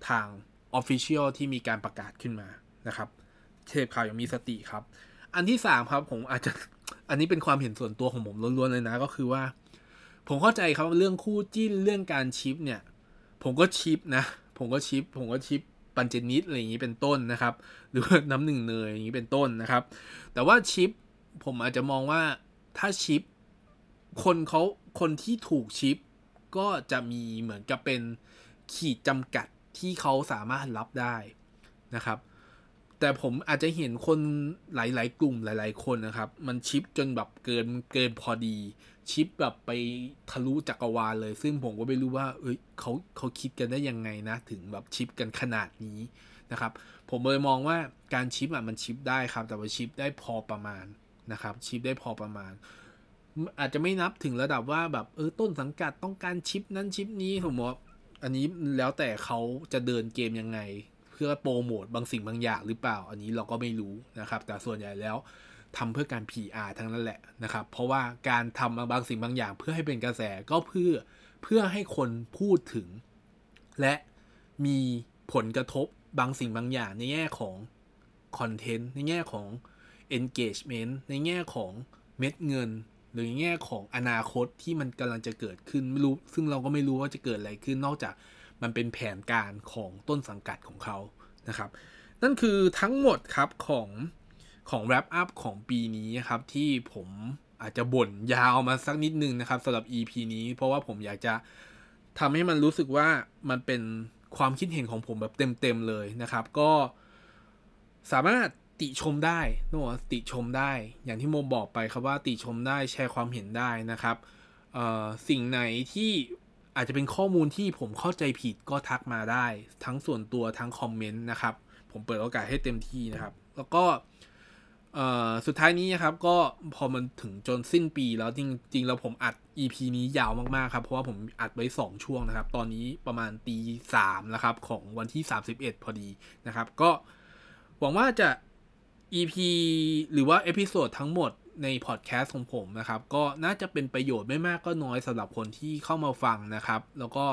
Speaker 1: ทาง official ที่มีการประกาศขึ้นมานะครับเสพข่าวอย่างมีสติครับ อันที่สามครับผมอาจจะอันนี้เป็นความเห็นส่วนตัวของผมล้วนๆเลยนะ ก็คือว่า ผมเข้าใจครับเรื่องคู่จิ้นเรื่องการ ship เนี่ย ผมก็ ship นะ ผมก็ ship ผมก็ ship ปัญเจนนิษฐ์อะไรอย่างนี้เป็นต้นนะครับ หรือว่าน้ำหนึ่งเนยอย่างนี้เป็นต้นนะครับ แต่ว่าชิปผมอาจจะมองว่าถ้าชิป คนเขาคนที่ถูกชิป ก็จะมีเหมือนกับเป็นขีดจำกัดที่เขาสามารถรับได้นะครับ แต่ผมอาจจะเห็นคนหลาย ๆ กลุ่มหลาย ๆ คนนะครับ มันชิปจนแบบเกินเกินพอดี ชิปแบบไปทะลุจักรวาลเลย ซึ่งผมก็ไม่รู้ว่า เอ้ยเขาเขาคิดกันได้ยังไงนะ ถึงแบบชิปกันขนาดนี้นะครับ ผมเลยมองว่าการชิปอะมันชิปได้ครับ แต่ว่าชิปได้พอประมาณนะครับ ชิปได้พอประมาณ อาจจะไม่นับถึงระดับว่าแบบเออต้นสังกัดต้องการชิปนั้นชิปนี้ผมว่าอันนี้แล้วแต่เขาจะเดินเกมยังไง เพื่อโปรโมทบางสิ่งบางอย่างหรือเปล่า อันนี้เราก็ไม่รู้นะครับ แต่ส่วนใหญ่แล้ว ทำเพื่อการ PR ทั้งนั้นแหละนะครับ เพราะว่าการทำบางสิ่งบางอย่าง เพื่อให้เป็นกระแสก็เพื่อเพื่อให้คนพูดถึง และมีผลกระทบบางสิ่งบางอย่างในแง่ของคอนเทนต์ในแง่ของ engagement ในแง่ของเม็ดเงิน หรือแง่ของอนาคตที่มันกำลังจะเกิดขึ้นไม่รู้ ซึ่งเราก็ไม่รู้ว่าจะเกิดอะไรขึ้นนอกจากมันเป็นแผนการของต้นสังกัดของเขานะครับ นั่นคือทั้งหมดครับของ ของ wrap up ของปีนี้ครับ ที่ผมอาจจะบ่นยาวมาสักนิดนึงนะครับสำหรับ EP นี้ เพราะว่าผมอยากจะทำให้มันรู้สึกว่ามันเป็นความคิดเห็นของผมแบบเต็มๆเลยนะครับ ก็สามารถติชมได้นอกติชมได้ อย่างที่โมบอกไปครับว่าติชมได้แชร์ความเห็นได้นะครับสิ่งไหนที่อาจจะเป็นข้อมูลที่ผมเข้าใจผิดก็ทักมาได้ ทั้งส่วนตัวทั้งคอมเมนต์นะครับ ผมเปิดโอกาสให้เต็มที่นะครับ แล้วก็ สุดท้ายนี้นะครับก็พอมันถึงจนสิ้นปีแล้วจริงๆ แล้วผมอัด EP นี้ยาวมากๆครับ เพราะว่าผมอัดไว้ 2 ช่วงนะครับ ตอนนี้ประมาณตีสามแล้วครับ ของวันที่ 31 พอดีนะครับ ก็หวังว่าจะ EP หรือว่า episode ทั้งหมดในพอดแคสต์ของผมนะครับ ก็น่าจะเป็นประโยชน์ไม่มากก็น้อยสำหรับคนที่เข้ามาฟังนะครับ แล้วก็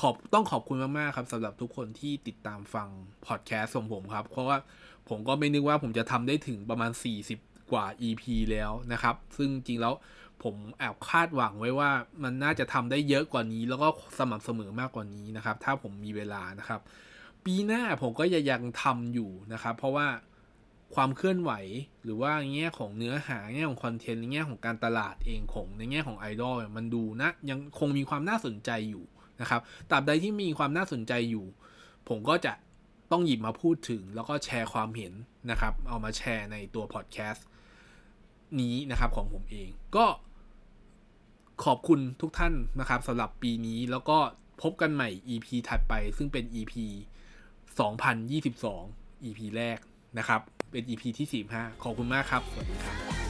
Speaker 1: ขอบต้องขอบคุณมากๆครับสำหรับทุกคนที่ติดตามฟังพอดแคสต์ของผมครับ เพราะว่า ผมก็ไม่นึกว่าผมจะทำได้ถึงประมาณ 40 กว่า EP แล้วนะครับ ซึ่งจริงแล้วผมแอบคาดหวังไว้ว่ามันน่าจะทำได้เยอะกว่านี้ แล้วก็สม่ำเสมอมากกว่านี้นะครับ ถ้าผมมีเวลานะครับ ปีหน้าผมก็ยังทำอยู่นะครับ เพราะว่าความเคลื่อนไหวหรือว่าแง่ของเนื้อหาแง่ของคอนเทนต์ในแง่ของการตลาดเองของในแง่ของไอดอลมันดูนะยังคงมีความน่าสนใจอยู่นะครับตราบใดที่มีความน่าสนใจอยู่ ผมก็จะ ต้องหยิบมาพูดถึงแล้วก็แชร์ความเห็นนะครับ เอามาแชร์ในตัวพอดแคสต์นี้นะครับของผมเองก็ขอบคุณทุกท่านนะครับสำหรับปีนี้แล้วก็พบกันใหม่ EP ถัดไป ซึ่งเป็น EP 2022 EP แรกนะครับ เป็น EP ที่ 45 ขอบคุณมากครับ สวัสดีครับ